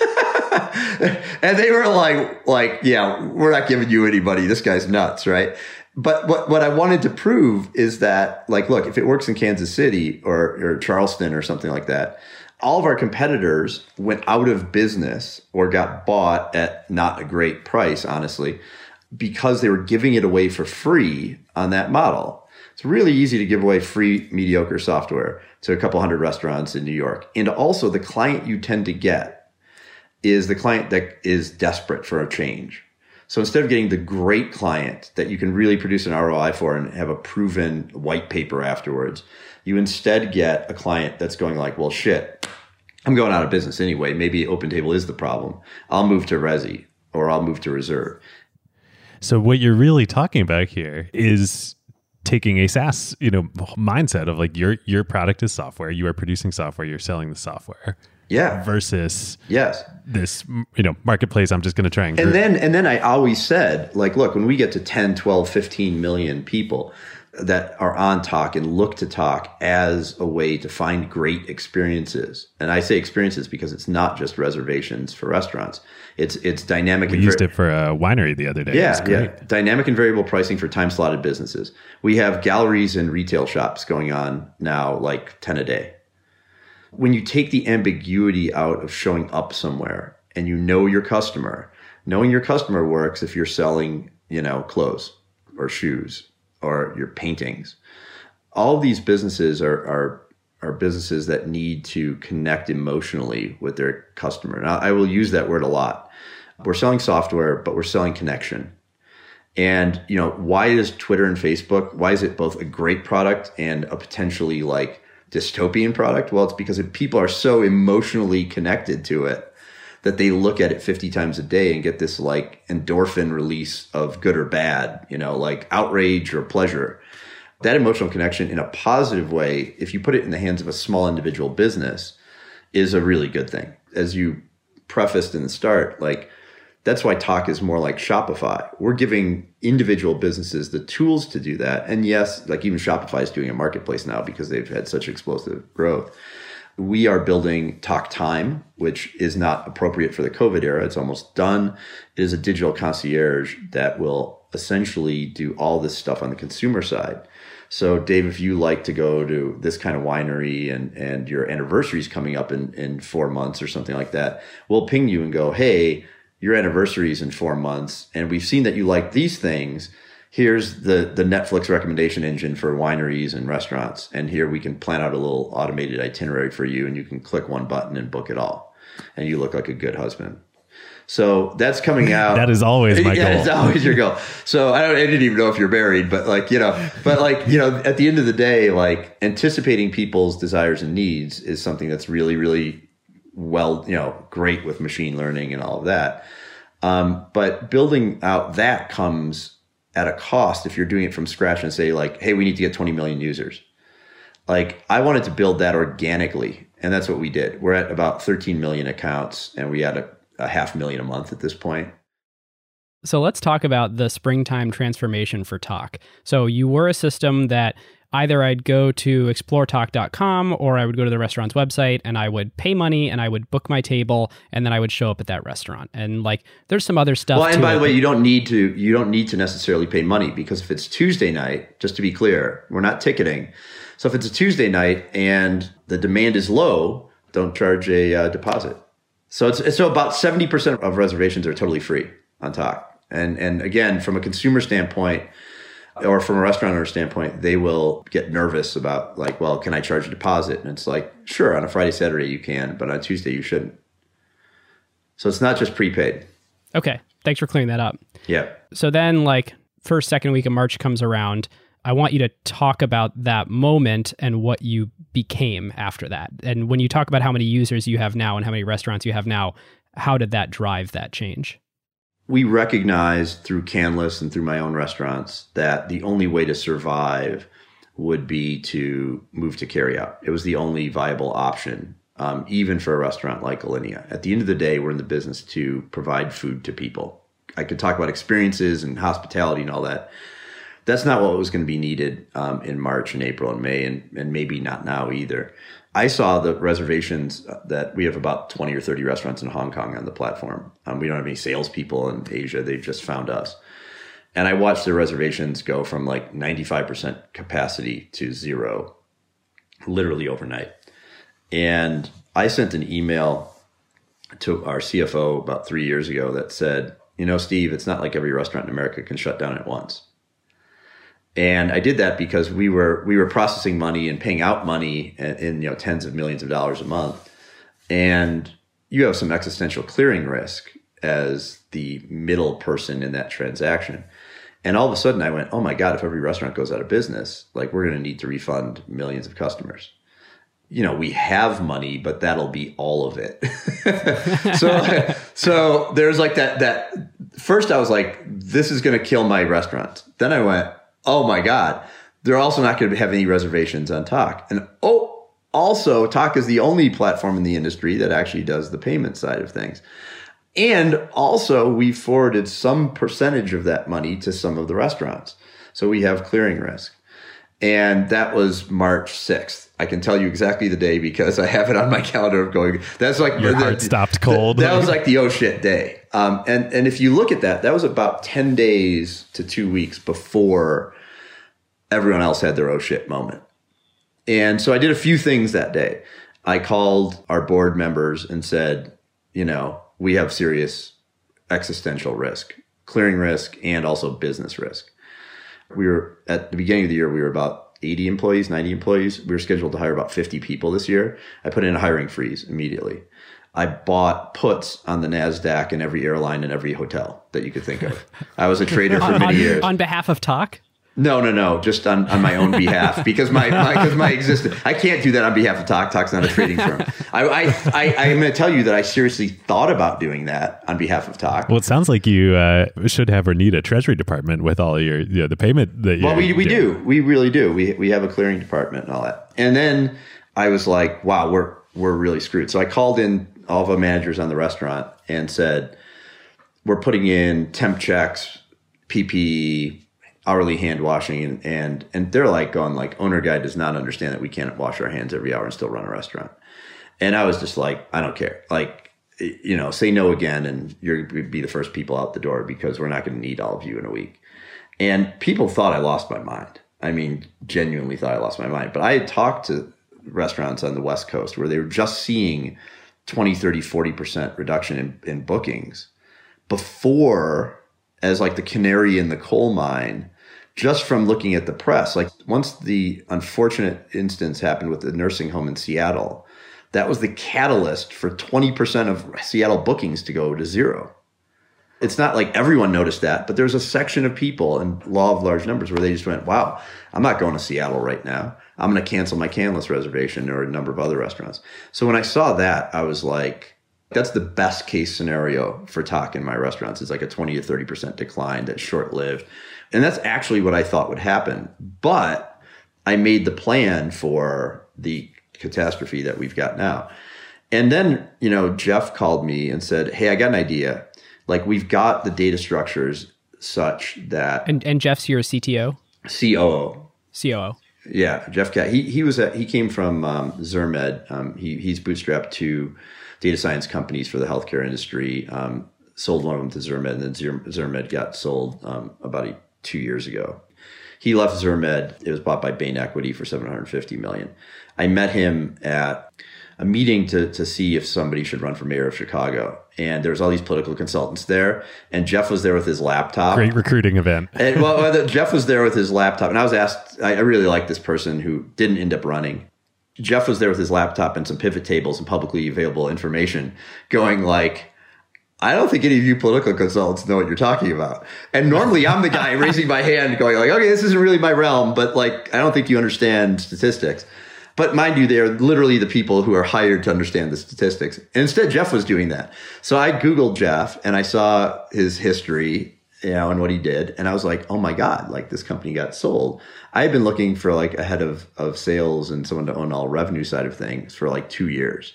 and they were like, like, yeah, we're not giving you anybody. This guy's nuts, right? But what, what I wanted to prove is that, like, look, if it works in Kansas City or, or Charleston or something like that, all of our competitors went out of business or got bought at not a great price, honestly, because they were giving it away for free on that model. It's really easy to give away free mediocre software to a couple hundred restaurants in New York. And also the client you tend to get is the client that is desperate for a change. So instead of getting the great client that you can really produce an ROI for and have a proven white paper afterwards, you instead get a client that's going like, well, shit, I'm going out of business anyway. Maybe open table is the problem. I'll move to Resy or I'll move to Reserve. So what you're really talking about here is taking a SaaS, you know, mindset of like your your product is software, you are producing software, you're selling the software yeah versus yes this you know marketplace i'm just going to try and and then and then i always said like look when we get to 10 12 15 million people that are on Tock and look to Tock as a way to find great experiences. And I say experiences because it's not just reservations for restaurants. It's it's dynamic. We used it for a winery the other day. Yeah, yeah. Dynamic and variable pricing for time slotted businesses. We have galleries and retail shops going on now, like ten a day when you take the ambiguity out of showing up somewhere and you know your customer, knowing your customer works if you're selling, you know, clothes or shoes or your paintings. All these businesses are, are are businesses that need to connect emotionally with their customer. Now, I will use that word a lot. We're selling software, but we're selling connection. And you know, why is Twitter and Facebook? Why is it both a great product and a potentially like dystopian product? Well, it's because people are so emotionally connected to it that they look at it 50 times a day and get this like endorphin release of good or bad, you know, like outrage or pleasure. That emotional connection in a positive way, if you put it in the hands of a small individual business, is a really good thing. As you prefaced in the start, like that's why Tock is more like Shopify. We're giving individual businesses the tools to do that. And yes, like even Shopify is doing a marketplace now because they've had such explosive growth. We are building Tock Time, which is not appropriate for the COVID era. It's almost done. It is a digital concierge that will essentially do all this stuff on the consumer side. So, Dave, if you like to go to this kind of winery and, and your anniversary is coming up in, in four months or something like that, we'll ping you and go, hey, your anniversary is in four months, and we've seen that you like these things. Here's the the Netflix recommendation engine for wineries and restaurants, and here we can plan out a little automated itinerary for you, and you can click one button and book it all, and you look like a good husband. So that's coming out. that is always my yeah, goal. It's always your goal. So I, don't, I didn't even know if you're married, but like you know, but like you know, at the end of the day, like anticipating people's desires and needs is something that's really, really well, you know, great with machine learning and all of that. Um, but building out that comes at a cost if you're doing it from scratch and say like, hey, we need to get 20 million users. Like I wanted to build that organically, and that's what we did. We're at about 13 million accounts, and we had a, a half million a month at this point. So let's talk about the springtime transformation for Tock. So you were a system that either I'd go to exploretock.com or I would go to the restaurant's website and I would pay money and I would book my table and then I would show up at that restaurant. And like there's some other stuff. Well, and by the way, you don't need to you don't need to necessarily pay money because if it's Tuesday night, just to be clear, we're not ticketing. So if it's a Tuesday night and the demand is low, don't charge a uh, deposit. So it's, it's so about seventy percent of reservations are totally free on Tock. And and again, from a consumer standpoint, or from a restaurant owner standpoint, they will get nervous about like, well, can I charge a deposit? And it's like, sure, on a Friday, Saturday you can, but on Tuesday you shouldn't. So it's not just prepaid. okay, thanks for clearing that up. Yeah. So then, like, first, second week of March comes around. I want you to talk about that moment and what you became after that. And when you talk about how many users you have now and how many restaurants you have now, how did that drive that change? We recognized through Canlis and through my own restaurants that the only way to survive would be to move to carryout. It was the only viable option, um, even for a restaurant like Alinea. At the end of the day, we're in the business to provide food to people. I could talk about experiences and hospitality and all that. That's not what was going to be needed um, in March and April and May, and, and maybe not now either. I saw the reservations uh, that we have about 20 or 30 restaurants in Hong Kong on the platform. Um, we don't have any salespeople in Asia. They've just found us. And I watched the reservations go from like 95% capacity to zero, literally overnight. And I sent an email to our CFO about three years ago that said, you know, Steve, it's not like every restaurant in America can shut down at once. And I did that because we were we were processing money and paying out money in, you know tens of millions of dollars a month, and you have some existential clearing risk as the middle person in that transaction. And all of a sudden, I went, "Oh my god! If every restaurant goes out of business, like we're going to need to refund millions of customers." You know, we have money, but that'll be all of it. so, so there's like that. That first, I was like, "This is going to kill my restaurant." Then I went, oh my God, they're also not going to have any reservations on Tock. And oh, also, Tock is the only platform in the industry that actually does the payment side of things. And also, we forwarded some percentage of that money to some of the restaurants. So we have clearing risk. And that was March 6th. I can tell you exactly the day because I have it on my calendar of going. That's like Your the- heart stopped cold. That was like the oh shit day. Um, and and if you look at that, that was about ten days to two weeks before everyone else had their oh shit moment. And so I did a few things that day. I called our board members and said, you know, we have serious existential risk, clearing risk, and also business risk. We were at the beginning of the year, we were about 80 employees, 90 employees. We were scheduled to hire about 50 people this year. I put in a hiring freeze immediately. I bought puts on the NASDAQ and every airline and every hotel that you could think of. I was a trader for on, many years. on behalf of Tock? No, no, no. Just on, on my own behalf because my because my, existence. I can't do that on behalf of Tock. Tock's not a trading firm. I I, I I'm going to tell you that I seriously thought about doing that on behalf of Tock. well, it sounds like you uh, should have or need a treasury department with all your you know, the payment that you Well, we, we do. We really do. We we have a clearing department and all that. And then I was like, wow, we're we're really screwed. So I called in all of the managers on the restaurant and said, we're putting in temp checks, PPE, hourly hand washing, and and and they're like going like, owner guy does not understand that we can't wash our hands every hour and still run a restaurant. And I was just like, I don't care. Like, you know, say no again, and you're going to be the first people out the door because we're not going to need all of you in a week. And people thought I lost my mind. I mean, genuinely thought I lost my mind. But I had talked to restaurants on the West Coast where they were just seeing 20, 30, 40% reduction in, in bookings before, as like the canary in the coal mine, just from looking at the press. Like once the unfortunate instance happened with the nursing home in Seattle, that was the catalyst for 20% of Seattle bookings to go to zero it's not like everyone noticed that, but there's a section of people in law of large numbers where they just went, wow, I'm not going to Seattle right now. I'm going to cancel my Canlis reservation or a number of other restaurants. So when I saw that, I was like, that's the best case scenario for Tock in my restaurants. It's like a 20 to 30% decline that's short lived. And that's actually what I thought would happen. But I made the plan for the catastrophe that we've got now. And then, you know, Jeff called me and said, Hey, I got an idea. Like we've got the data structures such that And and Jeff's your CTO, COO, COO. Yeah, Jeff Kat. He he was a, he came from um, Zirmed. Um, he he's bootstrapped two data science companies for the healthcare industry. Um, sold one of them to Zirmed, and then Zirmed got sold um, about a, two years ago. He left Zirmed. It was bought by Bain Equity for 750 million. I met him at a meeting to, to see if somebody should run for mayor of Chicago. And there was all these political consultants there, and Jeff was there with his laptop. Great recruiting event. and, well, Jeff was there with his laptop, and I was asked. I, I really like this person who didn't end up running. Jeff was there with his laptop and some pivot tables and publicly available information, going like, I don't think any of you political consultants know what you're talking about. And normally I'm the guy raising my hand going like, okay, this isn't really my realm, but like, I don't think you understand statistics. But mind you, they're literally the people who are hired to understand the statistics. And instead, Jeff was doing that. So I Googled Jeff and I saw his history, you know, and what he did. And I was like, oh my God, like this company got sold. I had been looking for like a head of, of sales and someone to own all revenue side of things for like two years.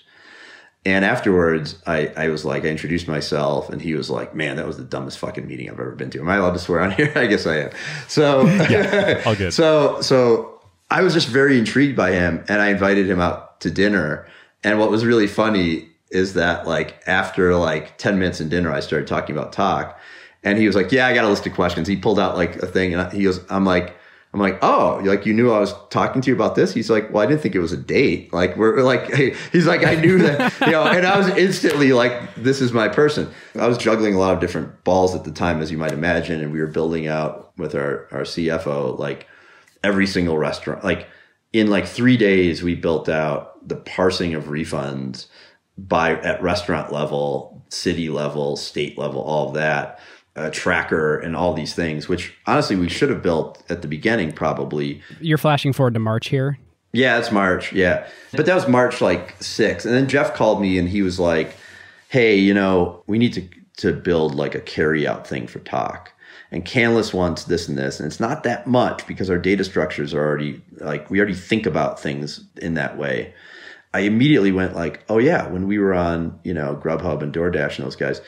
And afterwards, I, I was like, I introduced myself, and he was like, "Man, that was the dumbest fucking meeting I've ever been to." Am I allowed to swear on here? I guess I am. So, yeah, all good. so, so I was just very intrigued by him, and I invited him out to dinner. And what was really funny is that, like, after like ten minutes in dinner, I started talking about Tock, and he was like, "Yeah, I got a list of questions." He pulled out like a thing, and he goes, "I'm like." I'm like, oh, like you knew I was talking to you about this. He's like, well, I didn't think it was a date. Like we're like, hey, he's like, I knew that, you know. And I was instantly like, this is my person. I was juggling a lot of different balls at the time, as you might imagine, and we were building out with our our CFO like every single restaurant. Like in like three days, we built out the parsing of refunds by at restaurant level, city level, state level, all of that a tracker and all these things, which honestly we should have built at the beginning probably. You're flashing forward to March here. Yeah, it's March. Yeah. But that was March like 6. And then Jeff called me and he was like, "Hey, you know, we need to to build like a carry out thing for Tock." And Canlis wants this and this, and it's not that much because our data structures are already like we already think about things in that way. I immediately went like, "Oh yeah, when we were on, you know, Grubhub and DoorDash and those guys,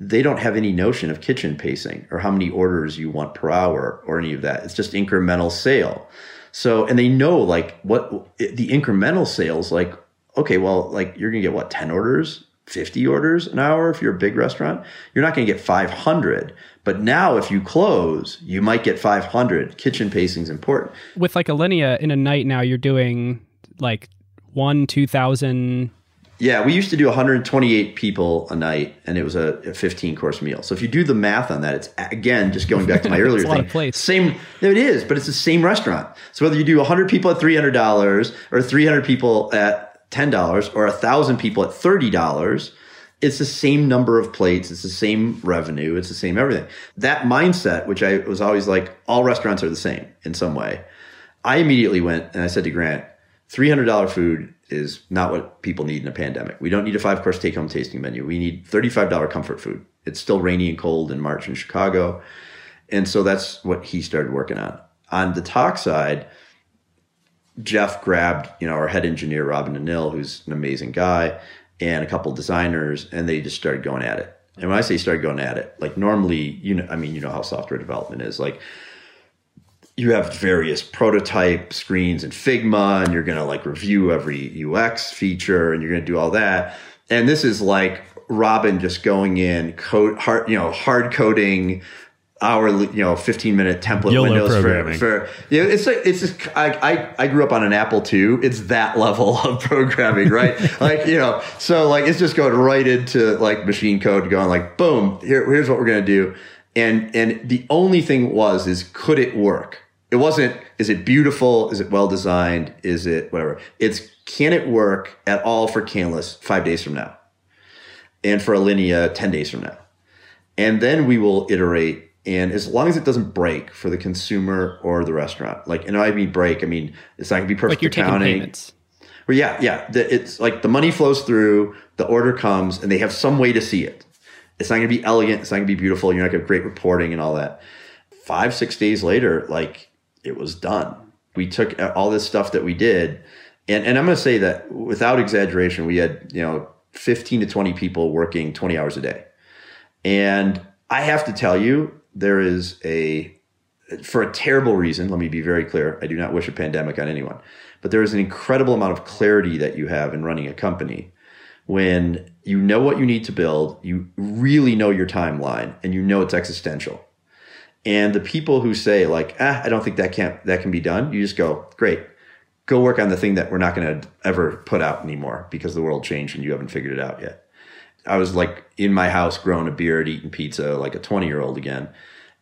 they don't have any notion of kitchen pacing or how many orders you want per hour or any of that. It's just incremental sale. So, and they know like what the incremental sales, like, okay, well, like you're going to get what, 10 orders, 50 orders an hour if you're a big restaurant? You're not going to get 500. But now if you close, you might get 500. Kitchen pacing is important. With like Alinea in a night now, you're doing like one, 2,000 yeah, we used to do 128 people a night, and it was a, a 15 course meal. So if you do the math on that, it's again just going back to my earlier thing. Same, it is, but it's the same restaurant. So whether you do 100 people at $300 or 300 people at $10 or 1,000 people at $30, it's the same number of plates, it's the same revenue, it's the same everything. That mindset, which I was always like, all restaurants are the same in some way. I immediately went and I said to Grant, $300 food is not what people need in a pandemic. We don't need a five course take home tasting menu. We need $35 comfort food. It's still rainy and cold in March in Chicago. And so that's what he started working on. On the Tock side, Jeff grabbed, you know, our head engineer, Robin Anil, who's an amazing guy, and a couple designers, and they just started going at it. And when I say started going at it, like normally, you know, I mean, you know how software development is. Like you have various prototype screens in Figma and you're going to like review every UX feature and you're going to do all that. And this is like Robin just going in code hard, you know, hard coding our, you know, 15 minute template YOLO windows programming. for, for, you know, it's like, it's just, I, I, I grew up on an Apple II. It's that level of programming, right? like, you know, so like, it's just going right into like machine code going like, boom, here, here's what we're going to do. And, and the only thing was, is could it work? It wasn't is it beautiful? Is it well designed is it whatever? It's can it work at all for canlis five days from now? And for alinea 10 days from now? And then we will iterate and as long as it doesn't break for the consumer or the restaurant like and i mean break i mean it's not going to be perfect like you're accounting taking payments. well yeah yeah the, it's like the money flows through the order comes and they have some way to see it. It's not going to be elegant it's not going to be beautiful you're not going to have great reporting and all that. Five six days later like it was done. We took all this stuff that we did, and, and I'm going to say that without exaggeration, we had, you know, 15 to 20 people working 20 hours a day. And I have to tell you, there is a for a terrible reason. Let me be very clear. I do not wish a pandemic on anyone, but there is an incredible amount of clarity that you have in running a company when you know what you need to build, you really know your timeline, and you know it's existential. And the people who say like, ah, I don't think that can that can be done, you just go, great, go work on the thing that we're not going to ever put out anymore because the world changed and you haven't figured it out yet. I was like in my house growing a beard, eating pizza like a 20 year old again.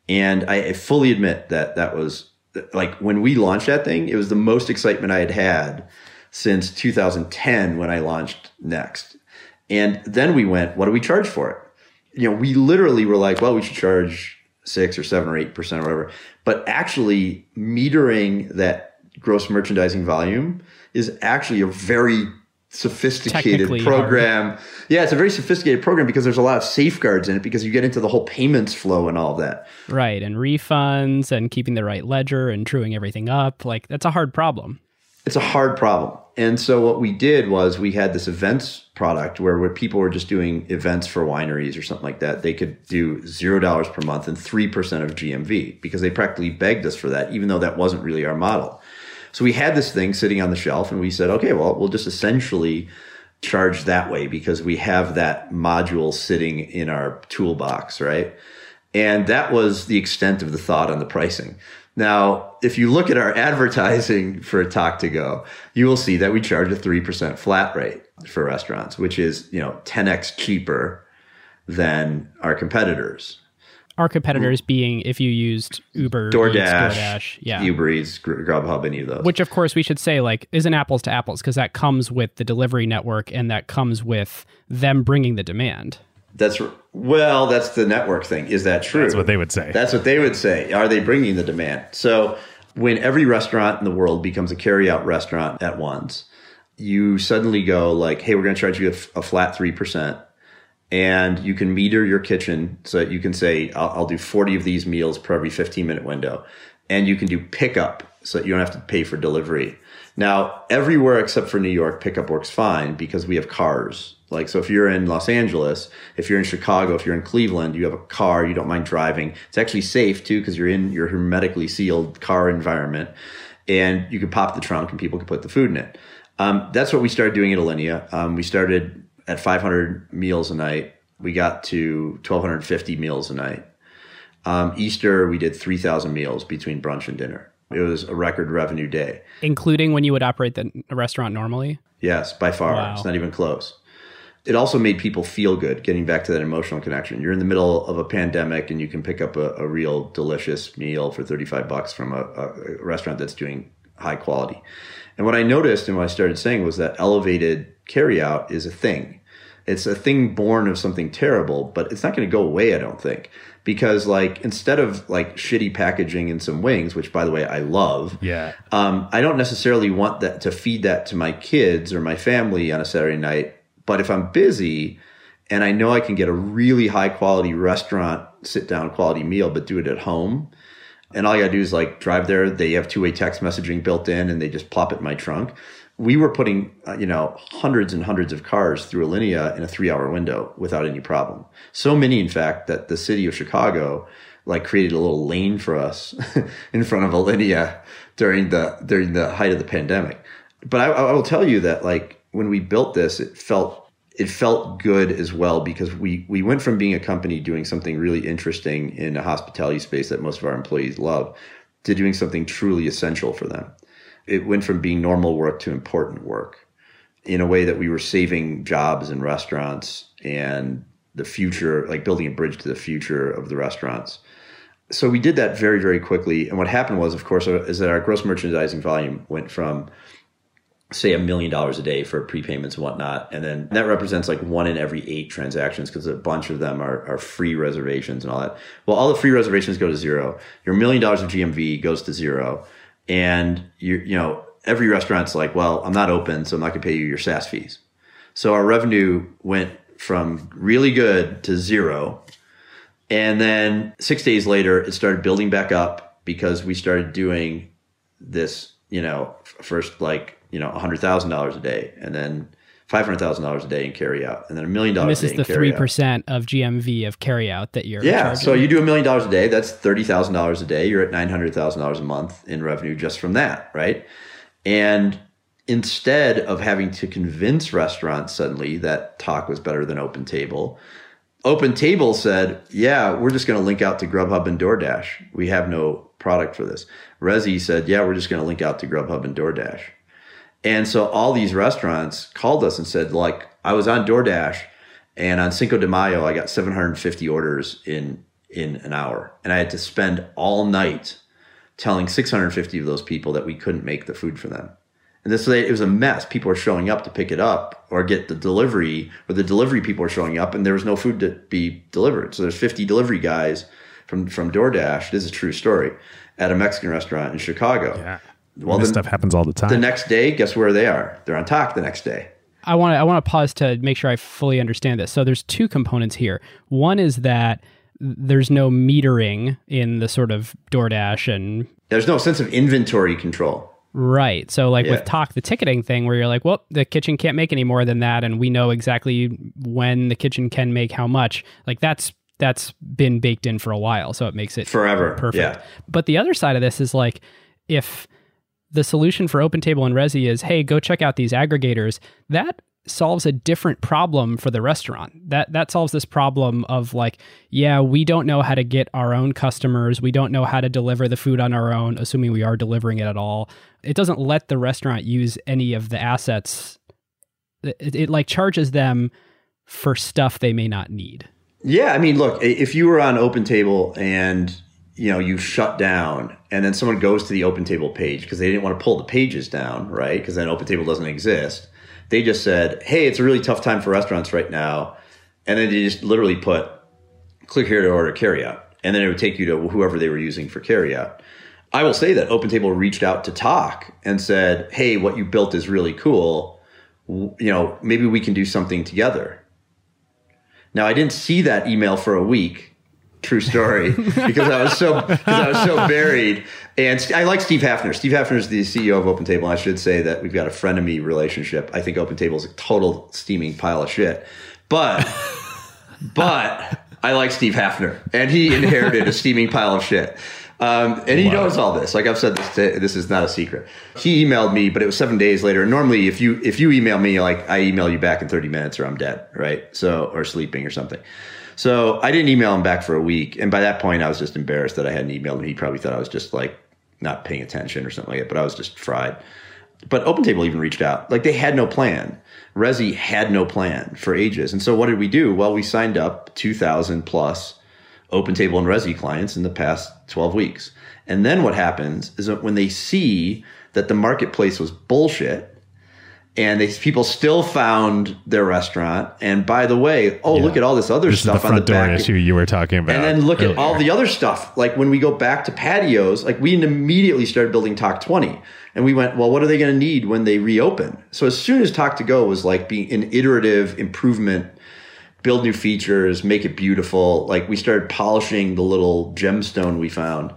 And I fully admit that that was like when we launched that thing, it was the most excitement I had had since 2010 when I launched Next. And then we went, what do we charge for it? You know, we literally were like, well, we should charge six or seven or eight percent or whatever. But actually metering that gross merchandising volume is actually a very sophisticated program. Hard. Yeah, it's a very sophisticated program because there's a lot of safeguards in it because you get into the whole payments flow and all of that. Right, and refunds and keeping the right ledger and truing everything up. Like that's a hard problem. It's a hard problem. And so what we did was we had this events product where, where people were just doing events for wineries or something like that. They could do zero dollars per month and three percent of GMV because they practically begged us for that, even though that wasn't really our model. So we had this thing sitting on the shelf and we said, okay, well, we'll just essentially charge that way because we have that module sitting in our toolbox, right? And that was the extent of the thought on the pricing. Now, if you look at our advertising for Tock to Go, you will see that we charge a 3% flat rate for restaurants, which is, you know, 10x cheaper than our competitors our competitors being if you used Uber, DoorDash, Eats, DoorDash yeah, Uber Eats, Grubhub, any of those. Which, of course, we should say like isn't apples to apples because that comes with the delivery network and that comes with them bringing the demand. That's well, that's the network thing. Is that true? That's what they would say. That's what they would say. Are they bringing the demand? So when every restaurant in the world becomes a carryout restaurant at once, you suddenly go like, "Hey, we're going to charge you a, a flat three percent." and you can meter your kitchen so that you can say I'll, I'll, do 40 of these meals per every 15 minute window and you can do pickup so that you don't have to pay for delivery now everywhere except for new york pickup works fine because we have cars like so if you're in los angeles if you're in chicago if you're in cleveland you have a car you don't mind driving it's actually safe too because you're in your hermetically sealed car environment and you can pop the trunk and people can put the food in it um, that's what we started doing at alinea um, we started at 500 meals a night. We got to 1,250 meals a night. Um, Easter, we did 3,000 meals between brunch and dinner. It was a record revenue day. Including when you would operate the restaurant normally? Yes, by far. Wow. It's not even close. It also made people feel good, getting back to that emotional connection. You're in the middle of a pandemic and you can pick up a, a real delicious meal for 35 bucks from a, a restaurant that's doing high quality. And what I noticed and what I started saying was that elevated carryout is a thing. It's a thing born of something terrible, but it's not going to go away, I don't think. Because like instead of like shitty packaging and some wings, which by the way I love, yeah, um, I don't necessarily want that to feed that to my kids or my family on a Saturday night. But if I'm busy and I know I can get a really high quality restaurant sit down quality meal, but do it at home, and all I gotta do is like drive there. They have two way text messaging built in, and they just plop it in my trunk we were putting uh, you know hundreds and hundreds of cars through Alinea in a three hour window without any problem. So many, in fact, that the city of Chicago like created a little lane for us in front of Alinea during the during the height of the pandemic. But I, I will tell you that like when we built this, it felt it felt good as well because we we went from being a company doing something really interesting in a hospitality space that most of our employees love to doing something truly essential for them it went from being normal work to important work in a way that we were saving jobs in restaurants and the future, like building a bridge to the future of the restaurants. So we did that very, very quickly. And what happened was, of course, uh, is that our gross merchandising volume went from, say, a million dollars a day for prepayments and whatnot. And then that represents like one in every eight transactions because a bunch of them are, are free reservations and all that. Well, all the free reservations go to zero. Your million dollars of GMV goes to zero and you you know every restaurant's like, well, I'm not open, so I'm not going to pay you your SaaS fees. So our revenue went from really good to zero, and then six days later, it started building back up because we started doing this. You know, first like you know hundred thousand dollars a day, and then $500,000 a day in carry out and then a million dollars This is the 3% of GMV of carryout that you're yeah. charging. So you do a million dollars a day. That's thirty thousand dollars a day. You're at nine hundred thousand dollars a month in revenue just from that, right? And instead of having to convince restaurants suddenly that Tock was better than Open Table, Open Table said, "Yeah, we're just going to link out to Grubhub and DoorDash. We have no product for this." Resy said, "Yeah, we're just going to link out to Grubhub and DoorDash." And so all these restaurants called us and said, like, I was on DoorDash and on Cinco de Mayo, I got 750 orders in in an hour. And I had to spend all night telling 650 of those people that we couldn't make the food for them. And this it was a mess. People were showing up to pick it up or get the delivery, or the delivery people are showing up and there was no food to be delivered. So there's 50 delivery guys from from DoorDash. This is a true story at a Mexican restaurant in Chicago. Yeah. Well, this then- stuff happens all the time. the next day, guess where they are? They're on Tock the next day. I want to I want to pause to make sure I fully understand this. So there's two components here. One is that there's no metering in the sort of DoorDash and There's no sense of inventory control. right. So like Yeah. with Tock, the ticketing thing, where you're like, well, the kitchen can't make any more than that, and we know exactly when the kitchen can make how much. Like that's that's been baked in for a while, so it makes it Forever. perfect. Yeah. But the other side of this is like if the solution for OpenTable and Resy is, hey, go check out these aggregators, that solves a different problem for the restaurant. That that solves this problem of like, yeah, we don't know how to get our own customers. We don't know how to deliver the food on our own, assuming we are delivering it at all. It doesn't let the restaurant use any of the assets. It, it like charges them for stuff they may not need. Yeah, I mean, look, if you were on Open Table and you know you shut down, and then someone goes to the Open Table page because they didn't want to pull the pages down, right? Because then Open Table doesn't exist. They just said, "Hey, it's a really tough time for restaurants right now," and then they just literally put, "Click here to order carryout," and then it would take you to whoever they were using for carryout. I will say that Open Table reached out to Tock and said, "Hey, what you built is really cool. You know, maybe we can do something together." Now I didn't see that email for a week. True story, because I was so because I was so buried. And I like Steve Hafner. Steve Hafner is the CEO of Open Table. I should say that we've got a frenemy relationship. I think Open Table is a total steaming pile of shit. But but I like Steve Hafner, and he inherited a steaming pile of shit. Um, and he knows all this. Like I've said this, to, this is not a secret. He emailed me, but it was seven days later. And normally, if you if you email me, like I email you back in thirty minutes, or I'm dead, right? So or sleeping or something. So I didn't email him back for a week, and by that point, I was just embarrassed that I hadn't emailed him. He probably thought I was just like not paying attention or something like that. But I was just fried. But OpenTable even reached out. Like they had no plan. Resy had no plan for ages. And so what did we do? Well, we signed up 2,000 plus OpenTable and Resy clients in the past 12 weeks. And then what happens is that when they see that the marketplace was bullshit and they, people still found their restaurant. And by the way, oh, look at all this other this is the stuff on the back. issue you were talking about. And then look at all the other stuff. Like when we go back to patios, like we immediately started building Tock 20. And we went, well, what are they going to need when they reopen? So as soon as Tock to Go was like being an iterative improvement, build new features, make it beautiful, like we started polishing the little gemstone we found.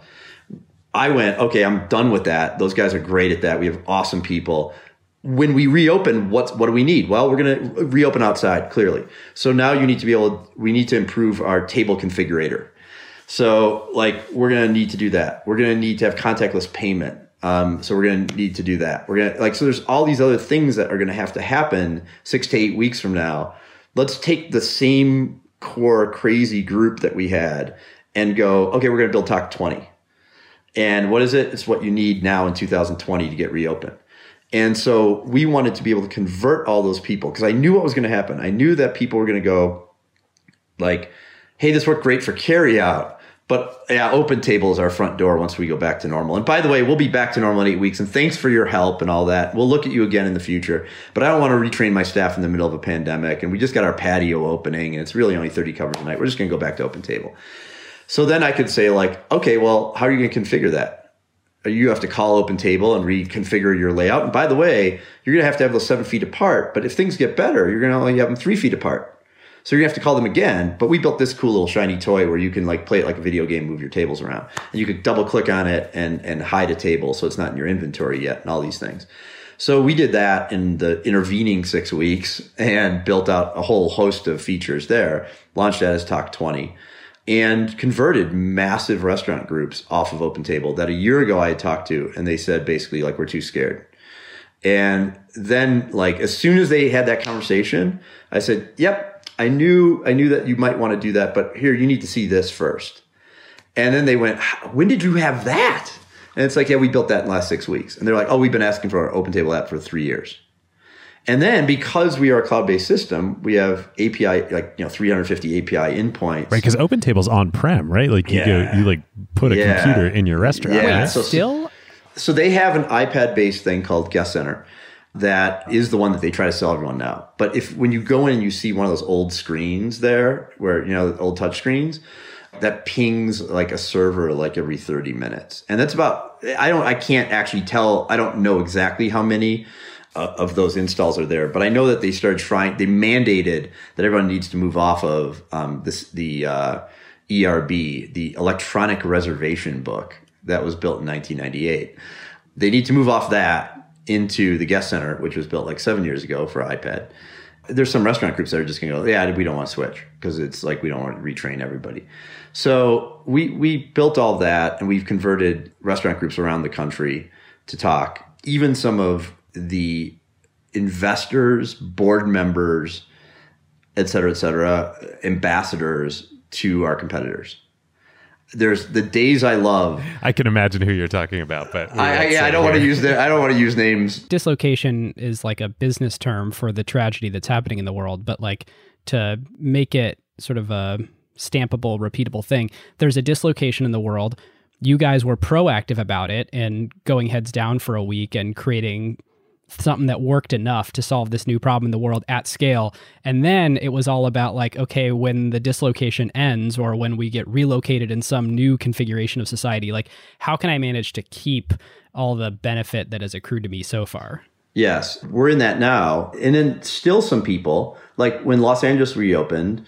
I went, okay, I'm done with that. Those guys are great at that. We have awesome people. When we reopen, what's what do we need? Well, we're going to reopen outside clearly. So now you need to be able. We need to improve our table configurator. So like we're going to need to do that. We're going to need to have contactless payment. Um, so we're going to need to do that. We're going to like so. There's all these other things that are going to have to happen six to eight weeks from now. Let's take the same core crazy group that we had and go. Okay, we're going to build Tock 20. And what is it? It's what you need now in 2020 to get reopened. And so we wanted to be able to convert all those people because I knew what was going to happen. I knew that people were going to go like, hey, this worked great for carry out. But yeah, open table is our front door once we go back to normal. And by the way, we'll be back to normal in eight weeks. And thanks for your help and all that. We'll look at you again in the future. But I don't want to retrain my staff in the middle of a pandemic. And we just got our patio opening and it's really only 30 covers a night. We're just going to go back to open table. So then I could say like, okay, well, how are you going to configure that? You have to call open table and reconfigure your layout. And by the way, you're going to have to have those seven feet apart. But if things get better, you're going to only have them three feet apart. So you're gonna have to call them again. But we built this cool little shiny toy where you can like play it like a video game, move your tables around, and you could double click on it and and hide a table so it's not in your inventory yet, and all these things. So we did that in the intervening six weeks and built out a whole host of features there, launched that as Tock 20 and converted massive restaurant groups off of OpenTable that a year ago I had talked to and they said basically like, we're too scared. And then like, as soon as they had that conversation, I said, yep, I knew, I knew that you might want to do that, but here, you need to see this first. And then they went, when did you have that? And it's like, yeah, we built that in the last six weeks. And they're like, oh, we've been asking for our OpenTable app for three years. And then because we are a cloud-based system, we have API like you know 350 API endpoints. Right, because OpenTable's on-prem, right? Like you Yeah. go, you like put a Yeah. computer in your restaurant. Yeah. right? so- Still, So they have an iPad-based thing called Guest Center that is the one that they try to sell everyone now. But if when you go in and you see one of those old screens there, where you know the old touch screens, that pings like a server like every 30 minutes. And that's about I don't I can't actually tell I don't know exactly how many uh, of those installs are there, but I know that they started trying they mandated that everyone needs to move off of um, this the uh, ERB, the electronic reservation book that was built in 1998. They need to move off that into the guest center, which was built like seven years ago for iPad. There's some restaurant groups that are just going to go, yeah, we don't want to switch because it's like we don't want to retrain everybody. So we we built all that and we've converted restaurant groups around the country to Tock. Even some of the investors, board members, et cetera, et cetera, ambassadors to our competitors. There's the days I love. I can imagine who you're talking about, but I, I, yeah, I don't want to use the, I don't want to use names. dislocation is like a business term for the tragedy that's happening in the world, but like to make it sort of a stampable, repeatable thing, there's a dislocation in the world. You guys were proactive about it and going heads down for a week and creating something that worked enough to solve this new problem in the world at scale. And then it was all about like, okay, when the dislocation ends or when we get relocated in some new configuration of society, like how can I manage to keep all the benefit that has accrued to me so far? Yes, we're in that now. And then still some people, like when Los Angeles reopened,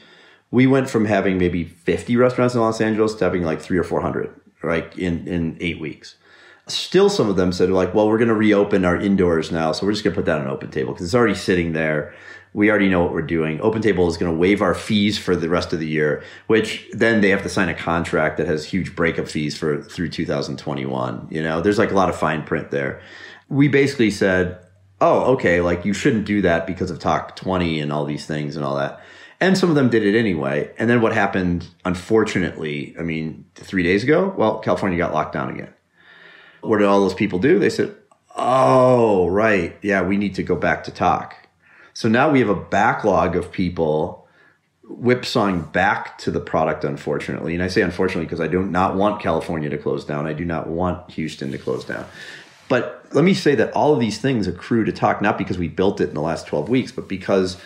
we went from having maybe 50 restaurants in Los Angeles to having like three or 400, right, in, in eight weeks. Still, some of them said, like, well, we're going to reopen our indoors now. So we're just going to put that on Open Table because it's already sitting there. We already know what we're doing. Open Table is going to waive our fees for the rest of the year, which then they have to sign a contract that has huge breakup fees for through 2021. You know, there's like a lot of fine print there. We basically said, oh, okay, like you shouldn't do that because of Tock 20 and all these things and all that. And some of them did it anyway. And then what happened, unfortunately, I mean, three days ago, well, California got locked down again. What did all those people do? They said, oh, right. Yeah, we need to go back to Tock. So now we have a backlog of people whipsawing back to the product, unfortunately. And I say unfortunately because I do not want California to close down. I do not want Houston to close down. But let me say that all of these things accrue to Tock, not because we built it in the last 12 weeks, but because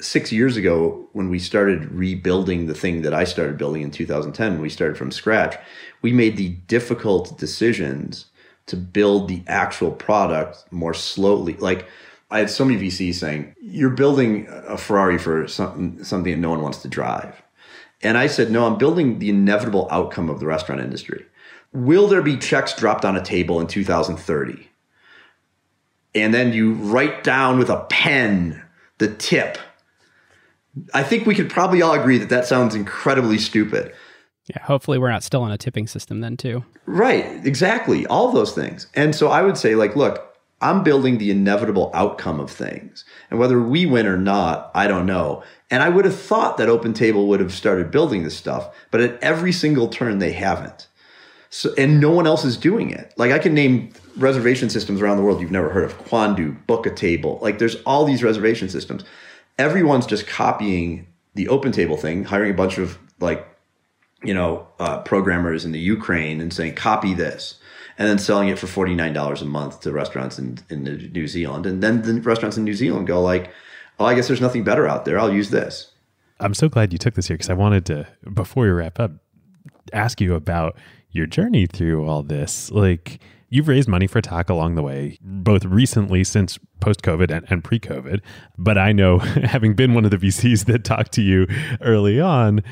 six years ago, when we started rebuilding the thing that I started building in 2010, when we started from scratch, we made the difficult decisions to build the actual product more slowly. Like I had so many VCs saying, "You're building a Ferrari for something something that no one wants to drive," and I said, "No, I'm building the inevitable outcome of the restaurant industry. Will there be checks dropped on a table in 2030?" And then you write down with a pen the tip. I think we could probably all agree that that sounds incredibly stupid. Yeah, hopefully we're not still on a tipping system then too. Right, exactly. All those things. And so I would say, like, look, I'm building the inevitable outcome of things. And whether we win or not, I don't know. And I would have thought that Open Table would have started building this stuff, but at every single turn they haven't. So and no one else is doing it. Like I can name reservation systems around the world you've never heard of. Quandoo, Book a Table. Like there's all these reservation systems. Everyone's just copying the Open Table thing, hiring a bunch of like you know, uh, programmers in the Ukraine and saying, copy this, and then selling it for $49 a month to restaurants in, in New Zealand. And then the restaurants in New Zealand go like, oh, I guess there's nothing better out there. I'll use this. I'm so glad you took this here because I wanted to, before we wrap up, ask you about your journey through all this. Like, you've raised money for Tock along the way, both recently since post COVID and, and pre COVID. But I know, having been one of the VCs that talked to you early on,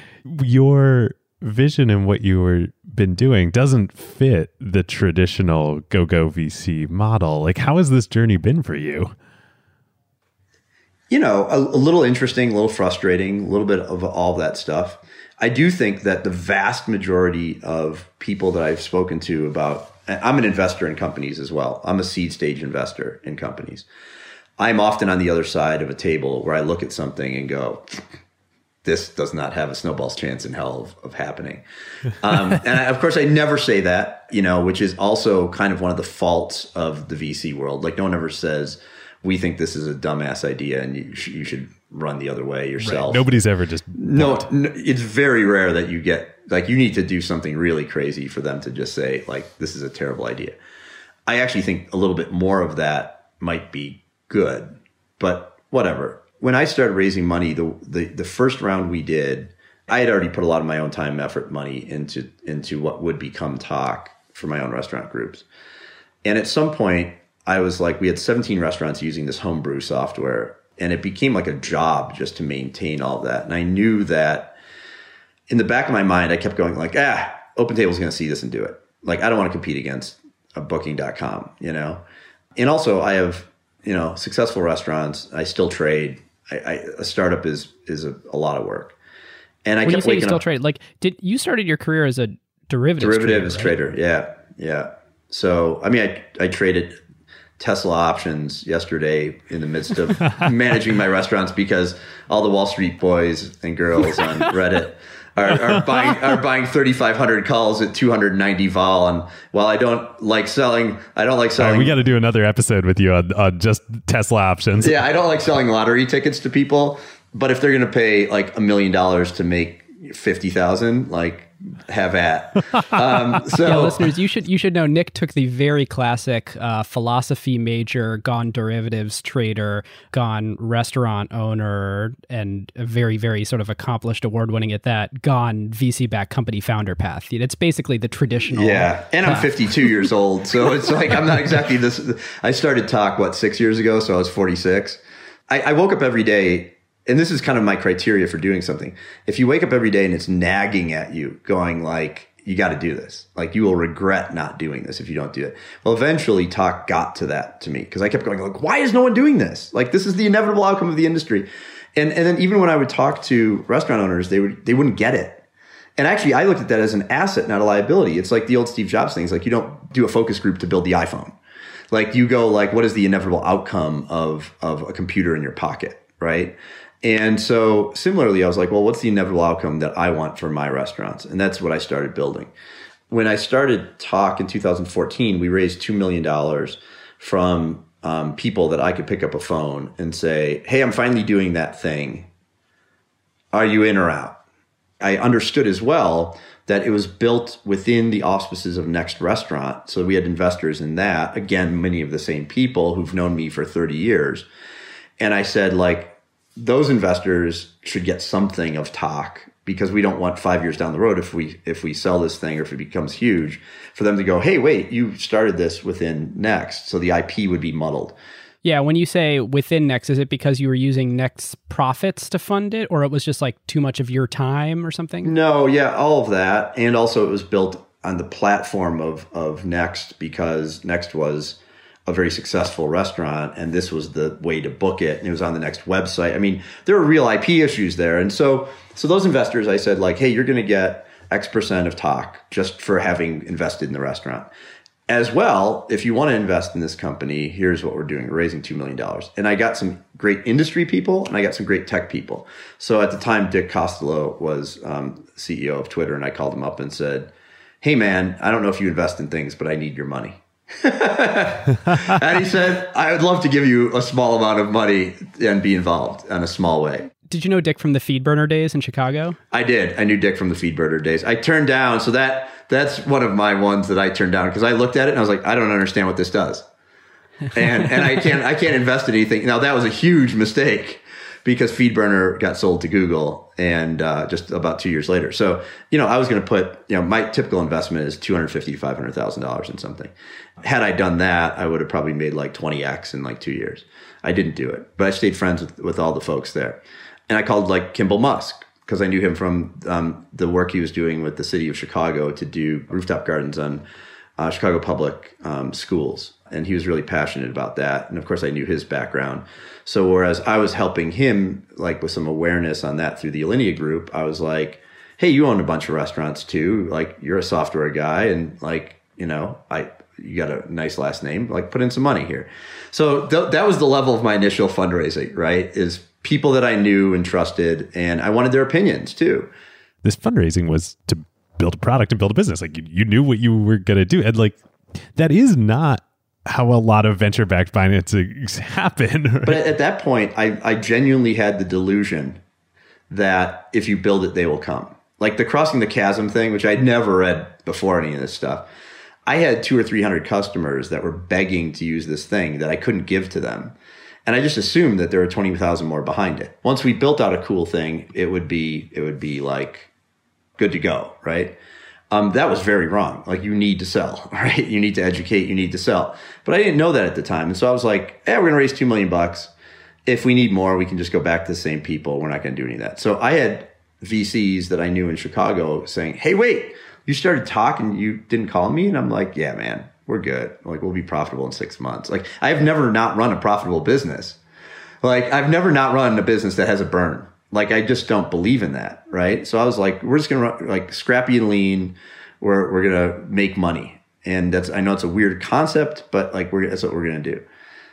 your vision and what you were been doing doesn't fit the traditional go go VC model. Like, how has this journey been for you? You know, a, a little interesting, a little frustrating, a little bit of all of that stuff. I do think that the vast majority of people that I've spoken to about, I'm an investor in companies as well. I'm a seed stage investor in companies. I'm often on the other side of a table where I look at something and go, this does not have a snowball's chance in hell of, of happening. Um, and I, of course, I never say that, you know, which is also kind of one of the faults of the VC world. Like, no one ever says, we think this is a dumbass idea and you, sh- you should run the other way yourself. Right. Nobody's ever just no, no, It's very rare that you get like you need to do something really crazy for them to just say like this is a terrible idea. I actually think a little bit more of that might be good, but whatever. When I started raising money, the the, the first round we did, I had already put a lot of my own time, effort, money into into what would become Tock for my own restaurant groups. And at some point, I was like, we had 17 restaurants using this homebrew software and it became like a job just to maintain all that. And I knew that in the back of my mind, I kept going like, ah, Open Table is going to see this and do it. Like, I don't want to compete against a booking.com, you know? And also I have, you know, successful restaurants. I still trade. I, I, a startup is, is a, a, lot of work. And I when kept you say you still up, trade, like, did you started your career as a derivative derivatives trader? trader? Yeah. Yeah. So, I mean, I, I traded Tesla options yesterday in the midst of managing my restaurants because all the Wall Street boys and girls on Reddit are, are buying are buying 3,500 calls at 290 vol. And while I don't like selling, I don't like selling. Right, we got to do another episode with you on, on just Tesla options. Yeah, I don't like selling lottery tickets to people. But if they're going to pay like a million dollars to make fifty thousand, like have at. Um, so, yeah, listeners, you should you should know Nick took the very classic uh, philosophy major, gone derivatives trader, gone restaurant owner, and a very very sort of accomplished award winning at that, gone VC backed company founder path. It's basically the traditional. Yeah, and path. I'm 52 years old, so it's like I'm not exactly this. I started Tock what six years ago, so I was 46. I, I woke up every day and this is kind of my criteria for doing something. If you wake up every day and it's nagging at you, going like, you got to do this. Like you will regret not doing this if you don't do it. Well, eventually Tock got to that to me because I kept going like, why is no one doing this? Like this is the inevitable outcome of the industry. And, and then even when I would talk to restaurant owners, they would, they wouldn't get it. And actually I looked at that as an asset, not a liability. It's like the old Steve Jobs things. Like you don't do a focus group to build the iPhone. Like you go like, what is the inevitable outcome of, of a computer in your pocket? Right. And so similarly, I was like, well, what's the inevitable outcome that I want for my restaurants? And that's what I started building. When I started Tock in 2014, we raised $2 million from um, people that I could pick up a phone and say, hey, I'm finally doing that thing. Are you in or out? I understood as well that it was built within the auspices of Next Restaurant. So we had investors in that. Again, many of the same people who've known me for 30 years. And I said, like, those investors should get something of Tock because we don't want five years down the road if we if we sell this thing or if it becomes huge for them to go hey wait you started this within next so the ip would be muddled. Yeah when you say within next is it because you were using next profits to fund it or it was just like too much of your time or something? No yeah all of that and also it was built on the platform of of next because next was a very successful restaurant and this was the way to book it and it was on the next website. I mean there were real ip issues there and so so those investors i said like hey you're going to get x percent of Tock just for having invested in the restaurant. As well if you want to invest in this company here's what we're doing we're raising $2 million and i got some great industry people and i got some great tech people. So at the time dick costolo was um, ceo of twitter and i called him up and said hey man i don't know if you invest in things but i need your money and he said, I would love to give you a small amount of money and be involved in a small way. Did you know Dick from the Feedburner days in Chicago? I did. I knew Dick from the Feedburner days. I turned down, so that that's one of my ones that I turned down because I looked at it and I was like, I don't understand what this does. and and I can't I can't invest in anything. Now that was a huge mistake because Feedburner got sold to Google and uh, just about two years later. So, you know, I was going to put, you know, my typical investment is two hundred fifty to five hundred thousand dollars in something. Had I done that, I would have probably made like twenty x in like two years. I didn't do it, but I stayed friends with, with all the folks there, and I called like Kimball Musk because I knew him from um, the work he was doing with the city of Chicago to do rooftop gardens on uh, Chicago public um, schools. And he was really passionate about that. And of course, I knew his background. So whereas I was helping him like with some awareness on that through the Alinea group, I was like, hey, you own a bunch of restaurants too. Like you're a software guy, and like you know, I you got a nice last name. Like put in some money here. So th- that was the level of my initial fundraising. Right, is people that I knew and trusted, and I wanted their opinions too. This fundraising was to build a product and build a business. Like you, you knew what you were going to do, and like that is not how a lot of venture backed financing happen. Right? But at that point, I, I genuinely had the delusion that if you build it, they will come like the crossing the chasm thing, which I'd never read before any of this stuff. I had two or three hundred customers that were begging to use this thing that I couldn't give to them. And I just assumed that there were 20,000 more behind it. Once we built out a cool thing, it would be, it would be like good to go. Right. Um, that was very wrong. Like you need to sell, right? You need to educate, you need to sell. But I didn't know that at the time. And so I was like, yeah, we're going to raise 2 million bucks. If we need more, we can just go back to the same people. We're not to do any of that. So I had VCs that I knew in Chicago saying, Hey, wait, you started talking, you didn't call me? And I'm like, Yeah, man, we're good. Like, we'll be profitable in six months. Like, I've never not run a profitable business. Like, I've never not run a business that has a burn. Like, I just don't believe in that. Right. So I was like, We're just to run like scrappy and lean. We're, we're to make money. And that's, I know it's a weird concept, but like, we're, that's what we're to do.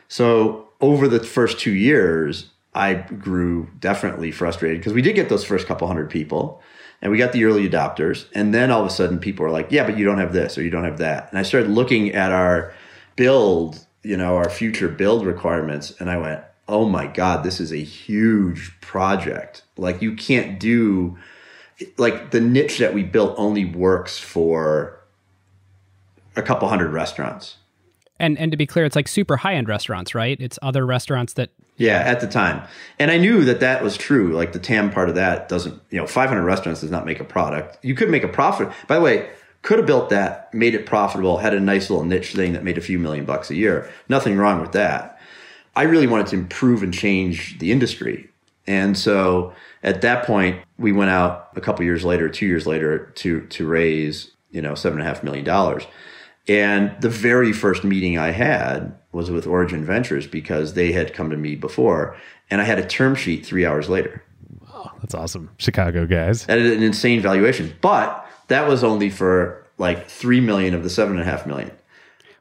So over the first two years, I grew definitely frustrated because we did get those first couple hundred people and we got the early adopters. And then all of a sudden people are like, yeah, but you don't have this or you don't have that. And I started looking at our build, you know, our future build requirements. And I went, oh my God, this is a huge project. Like you can't do, like the niche that we built only works for a couple hundred restaurants. And and to be clear, it's like super high end restaurants, right? It's other restaurants that yeah, at the time. And I knew that that was true. Like the TAM part of that doesn't, you know, 500 restaurants does not make a product. You could make a profit. By the way, could have built that, made it profitable, had a nice little niche thing that made a few million bucks a year. Nothing wrong with that. I really wanted to improve and change the industry. And so at that point, we went out a couple years later, two years later to, to raise, you know, seven and a half million dollars. And the very first meeting I had was with Origin Ventures because they had come to me before, and I had a term sheet three hours later. Wow, that's awesome. Chicago guys. At an insane valuation. But that was only for like three million of the seven and a half million.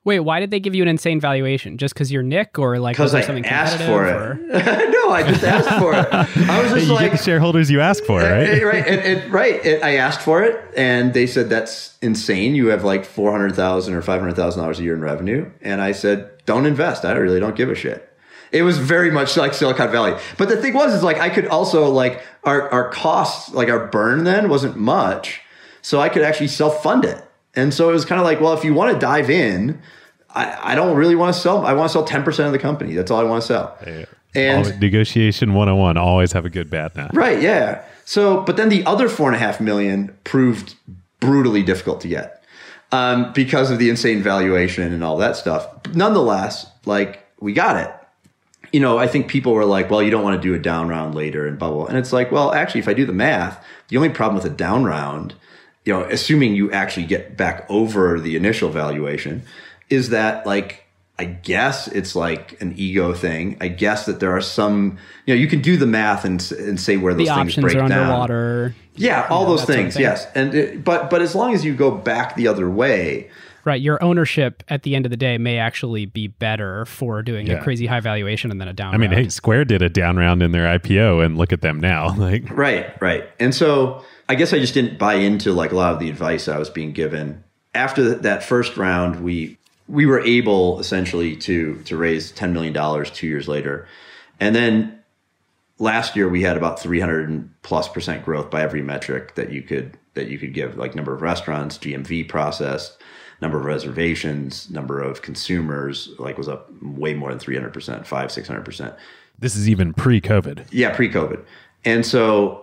Wait, why did they give you an insane valuation? Just because you're Nick, or like because I something asked for or? it? no, I just asked for it. I was just you like get the shareholders you ask for, right? right, and, and, right. And I asked for it, and they said that's insane. You have like four hundred thousand or five hundred thousand dollars a year in revenue, and I said, don't invest. I really don't give a shit. It was very much like Silicon Valley. But the thing was, is like I could also like our our costs, like our burn then wasn't much, so I could actually self fund it. And so it was kind of like, well, if you want to dive in I, I don't really want to sell. I want to sell 10% of the company. That's all I want to sell. Yeah. And Always, negotiation 101, always have a good bad now. Right. Yeah. So, but then the other four and a half million proved brutally difficult to get um, because of the insane valuation and all that stuff. Nonetheless, like we got it. You know, I think people were like, well, you don't want to do a down round later and bubble. And it's like, well, actually, if I do the math, the only problem with a down round, you know, assuming you actually get back over the initial valuation, is that like I guess it's like an ego thing. I guess that there are some, you know, you can do the math and and say where those the things break are down. underwater. Yeah, all know, those things. Sort of thing. Yes, and it, but but as long as you go back the other way, right? Your ownership at the end of the day may actually be better for doing yeah. a crazy high valuation and then a down. I mean, round. hey, Square did a down round in their IPO, and look at them now. Like, right, right. And so I guess I just didn't buy into like a lot of the advice I was being given. After that first round, we we were able essentially to to raise ten million dollars two years later, and then last year we had about three hundred plus percent growth by every metric that you could that you could give, like number of restaurants, GMV processed, number of reservations, number of consumers, like was up way more than three hundred percent, five six hundred percent. This is even pre-COVID. Yeah, pre-COVID, and so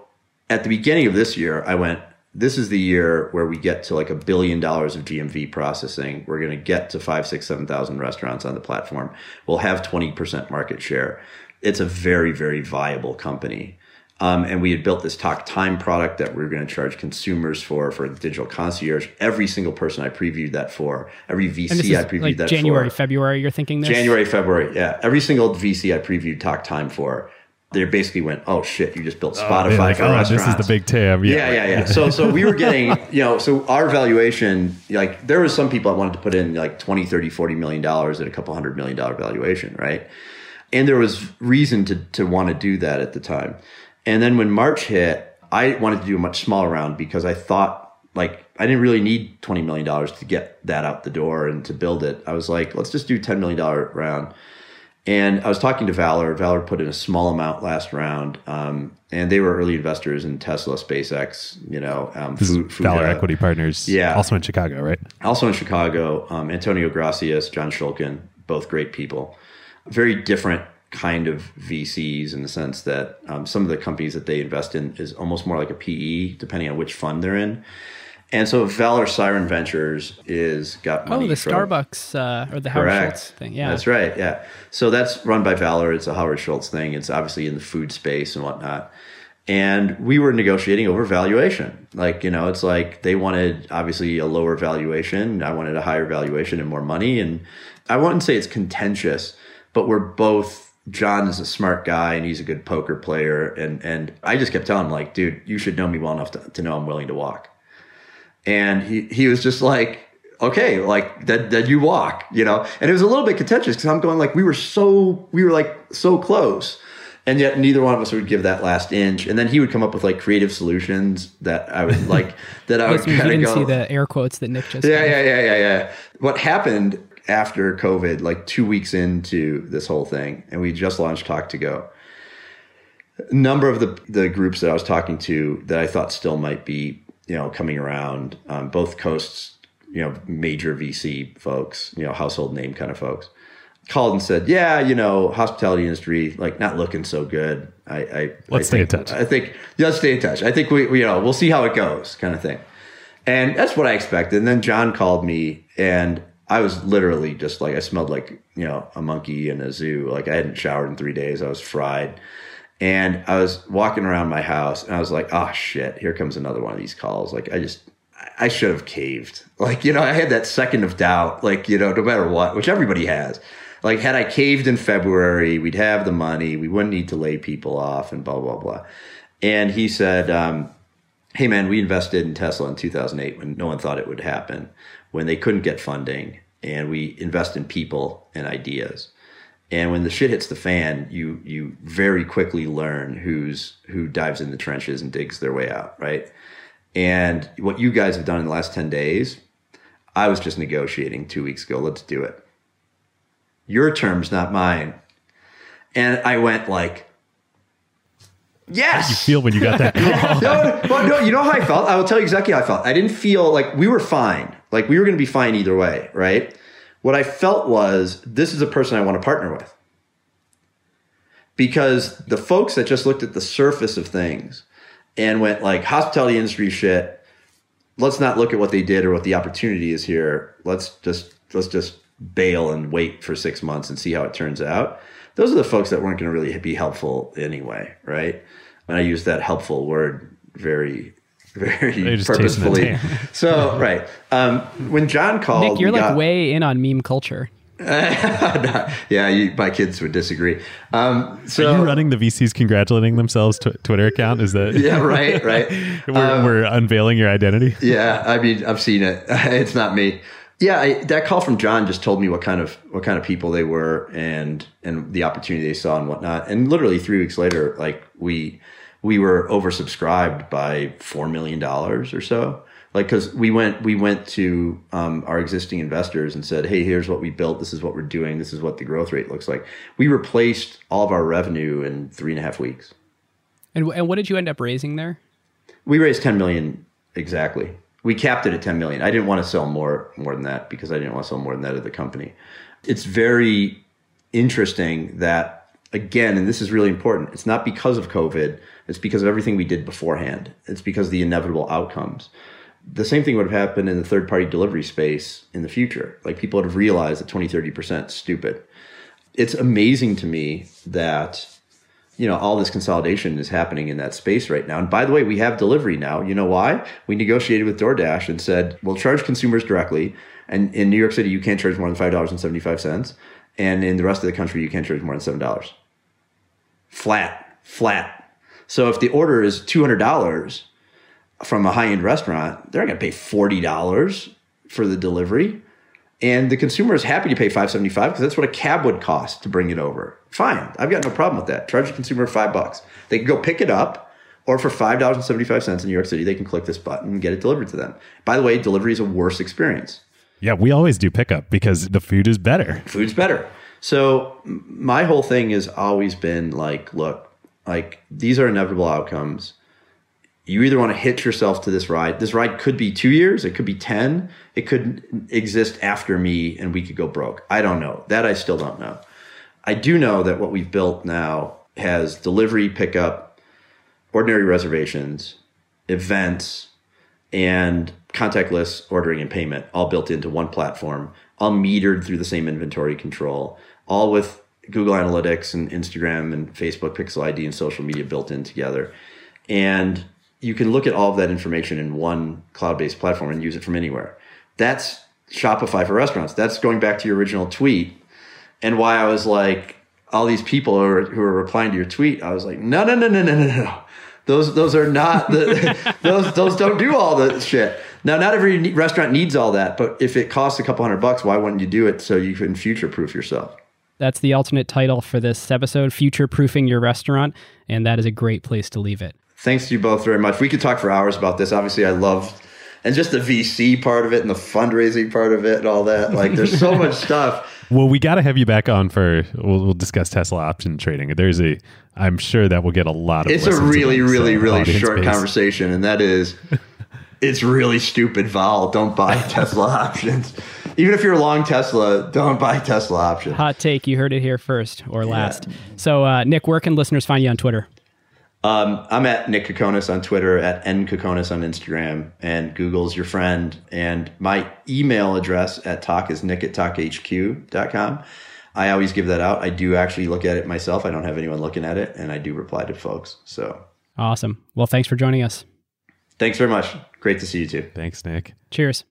at the beginning of this year, I went, this is the year where we get to like a billion dollars of GMV processing. We're going to get to five, six, five, six, seven thousand restaurants on the platform. We'll have 20% market share. It's a very, very viable company. Um, and we had built this Tock time product that we were going to charge consumers for for digital concierge. Every single person I previewed that for, every VC I previewed like that January, for. January, February. You're thinking this January, February, yeah. Every single VC I previewed Tock time for, they basically went, "Oh shit, you just built oh, Spotify They're like, for oh, restaurants." this is the big tab. Yeah, yeah, yeah. So, so we were getting, you know, so our valuation, like there was some people that wanted to put in like 20, 30, 40 million dollars at a couple hundred million dollar valuation, right? And there was reason to to want to do that at the time. And then when March hit, I wanted to do a much smaller round because I thought like I didn't really need 20 million dollars to get that out the door and to build it. I was like, let's just do 10 million dollar round. And I was talking to Valor. Valor put in a small amount last round, um, and they were early investors in Tesla, SpaceX, you know, um, This is Valor. Equity Partners. Yeah. Also in Chicago, right? Also in Chicago, um, Antonio Gracias, Jon Shulkin, both great people. Very different kind of VCs in the sense that um, some of the companies that they invest in is almost more like a PE, depending on which fund they're in. And so Valor Siren Ventures is got money Oh, the from- Starbucks uh, or the Howard Schultz thing. Yeah, that's right. Yeah. So that's run by Valor. It's a Howard Schultz thing. It's obviously in the food space and whatnot. And we were negotiating over valuation. Like, you know, it's like they wanted obviously a lower valuation. I wanted a higher valuation and more money. And I wouldn't say it's contentious, but we're both John is a smart guy and he's a good poker player. And and I just kept telling him, like, dude, you should know me well enough to, to know I'm willing to walk and he he was just like okay like that that you walk you know? And it was a little bit contentious because i'm going like we were so we were like so close. And yet neither one of us would give that last inch. And then he would come up with like creative solutions that i would like that i would you kind didn't of see go the air quotes that Nick just. yeah yeah yeah yeah yeah. What happened after covid like two weeks into this whole thing and we just launched Tock to go a number of the the groups that I was talking to that I thought still might be you know coming around, um, both coasts, you know, major VC folks, you know, household name kind of folks, called and said, yeah, you know, hospitality industry like not looking so good. I, I Let's I stay in think- touch. I think yeah, let's stay in touch. I think we, we you know we'll see how it goes, kind of thing. And that's what I expected. And then John called me, and I was literally just like I smelled like you know a monkey in a zoo. Like I hadn't showered in three days. I was fried. And I was walking around my house and I was like, oh shit, here comes another one of these calls. Like I just I should have caved. Like, you know, I had that second of doubt, like, you know, no matter what, which everybody has. Like, had I caved in February, we'd have the money, we wouldn't need to lay people off and blah, blah, blah. And he said, um, Hey man, we invested in Tesla in 2008 when no one thought it would happen, when they couldn't get funding, and we invest in people and ideas. And when the shit hits the fan, you you very quickly learn who's who dives in the trenches and digs their way out, right? And what you guys have done in the last 10 days, I was just negotiating two weeks ago. Let's do it. Your terms, not mine. And I went like, yes. You feel when you got that call. no, well, no, you know how I felt? I will tell you exactly how I felt. I didn't feel like we were fine. Like we were going to be fine either way, right? What I felt was this is a person I want to partner with. Because the folks that just looked at the surface of things and went like hospitality industry shit, let's not look at what they did or what the opportunity is here. Let's just let's just bail and wait for 6 months and see how it turns out. Those are the folks that weren't going to really be helpful anyway, right? And I use that helpful word very very just tasting the purposefully. tan. So, right. Um, when John called, Nick, you're like got- way in on meme culture. yeah, you, my kids would disagree. Um, so Are you running the VCs congratulating themselves tw- Twitter account? Is that yeah, right, right. we're, we're unveiling your identity? Yeah, I mean, I've seen it. it's not me. Yeah, I, that call from John just told me what kind of what kind of people they were and and the opportunity they saw and whatnot. And literally three weeks later, like we we were oversubscribed by four million dollars or so. Like because we went we went to um, our existing investors and said, hey, here's what we built. This is what we're doing. This is what the growth rate looks like. We replaced all of our revenue in three and a half weeks. And, and what did you end up raising there? We raised 10 million exactly. We capped it at 10 million. I didn't want to sell more more than that because I didn't want to sell more than that at the company. It's very interesting that again, and this is really important. It's not because of COVID. It's because of everything we did beforehand. It's because of the inevitable outcomes. The same thing would have happened in the third party delivery space in the future. Like people would have realized that 20, 30% is stupid. It's amazing to me that you know, all this consolidation is happening in that space right now. And by the way, we have delivery now. You know why? We negotiated with DoorDash and said, we'll charge consumers directly. And in New York City, you can't charge more than $5.75. And in the rest of the country, you can't charge more than $7. Flat, flat. So if the order is $200 from a high end restaurant, they're not going to pay $40 for the delivery. And the consumer is happy to pay 575 because that's what a cab would cost to bring it over. Fine. I've got no problem with that. Charge the consumer five bucks. They can go pick it up, or for $5.75 in New York City, they can click this button and get it delivered to them. By the way, delivery is a worse experience. Yeah, we always do pickup because the food is better. Food's better. So my whole thing has always been like, look, like these are inevitable outcomes you either want to hitch yourself to this ride. This ride could be two years, it could be 10, it could exist after me and we could go broke. I don't know. That I still don't know. I do know that what we've built now has delivery, pickup, ordinary reservations, events, and contactless ordering and payment all built into one platform, all metered through the same inventory control, all with Google Analytics and Instagram and Facebook Pixel ID and social media built in together. And you can look at all of that information in one cloud-based platform and use it from anywhere. That's Shopify for restaurants. That's going back to your original tweet and why I was like, all these people who are, who are replying to your tweet, I was like, no, no, no, no, no, no, no. Those, those are not the, those, those don't do all the shit. Now, not every restaurant needs all that, but if it costs a couple hundred bucks, why wouldn't you do it so you can future proof yourself? That's the alternate title for this episode, Future Proofing Your Restaurant. And that is a great place to leave it thanks to you both very much. We could talk for hours about this. Obviously, I love and just the VC part of it and the fundraising part of it and all that. Like, there's so much stuff. Well, we got to have you back on for we'll, we'll, discuss Tesla option trading. There's a, I'm sure that will get a lot of. It's a really, really, uh, really short conversation, and that is, it's really stupid. Vol, don't buy Tesla options. Even if you're long Tesla, don't buy Tesla options. Hot take. You heard it here first or last. Yeah. So, uh, Nick, where can listeners find you on Twitter? Um, I'm at Nick Kokonas on Twitter, at nkokonas on Instagram, and Google's your friend. And my email address at Tock is nick at tockhq.com. I always give that out. I do actually look at it myself. I don't have anyone looking at it, and I do reply to folks. So awesome. Well, thanks for joining us. Thanks very much. Great to see you too. Thanks, Nick. Cheers.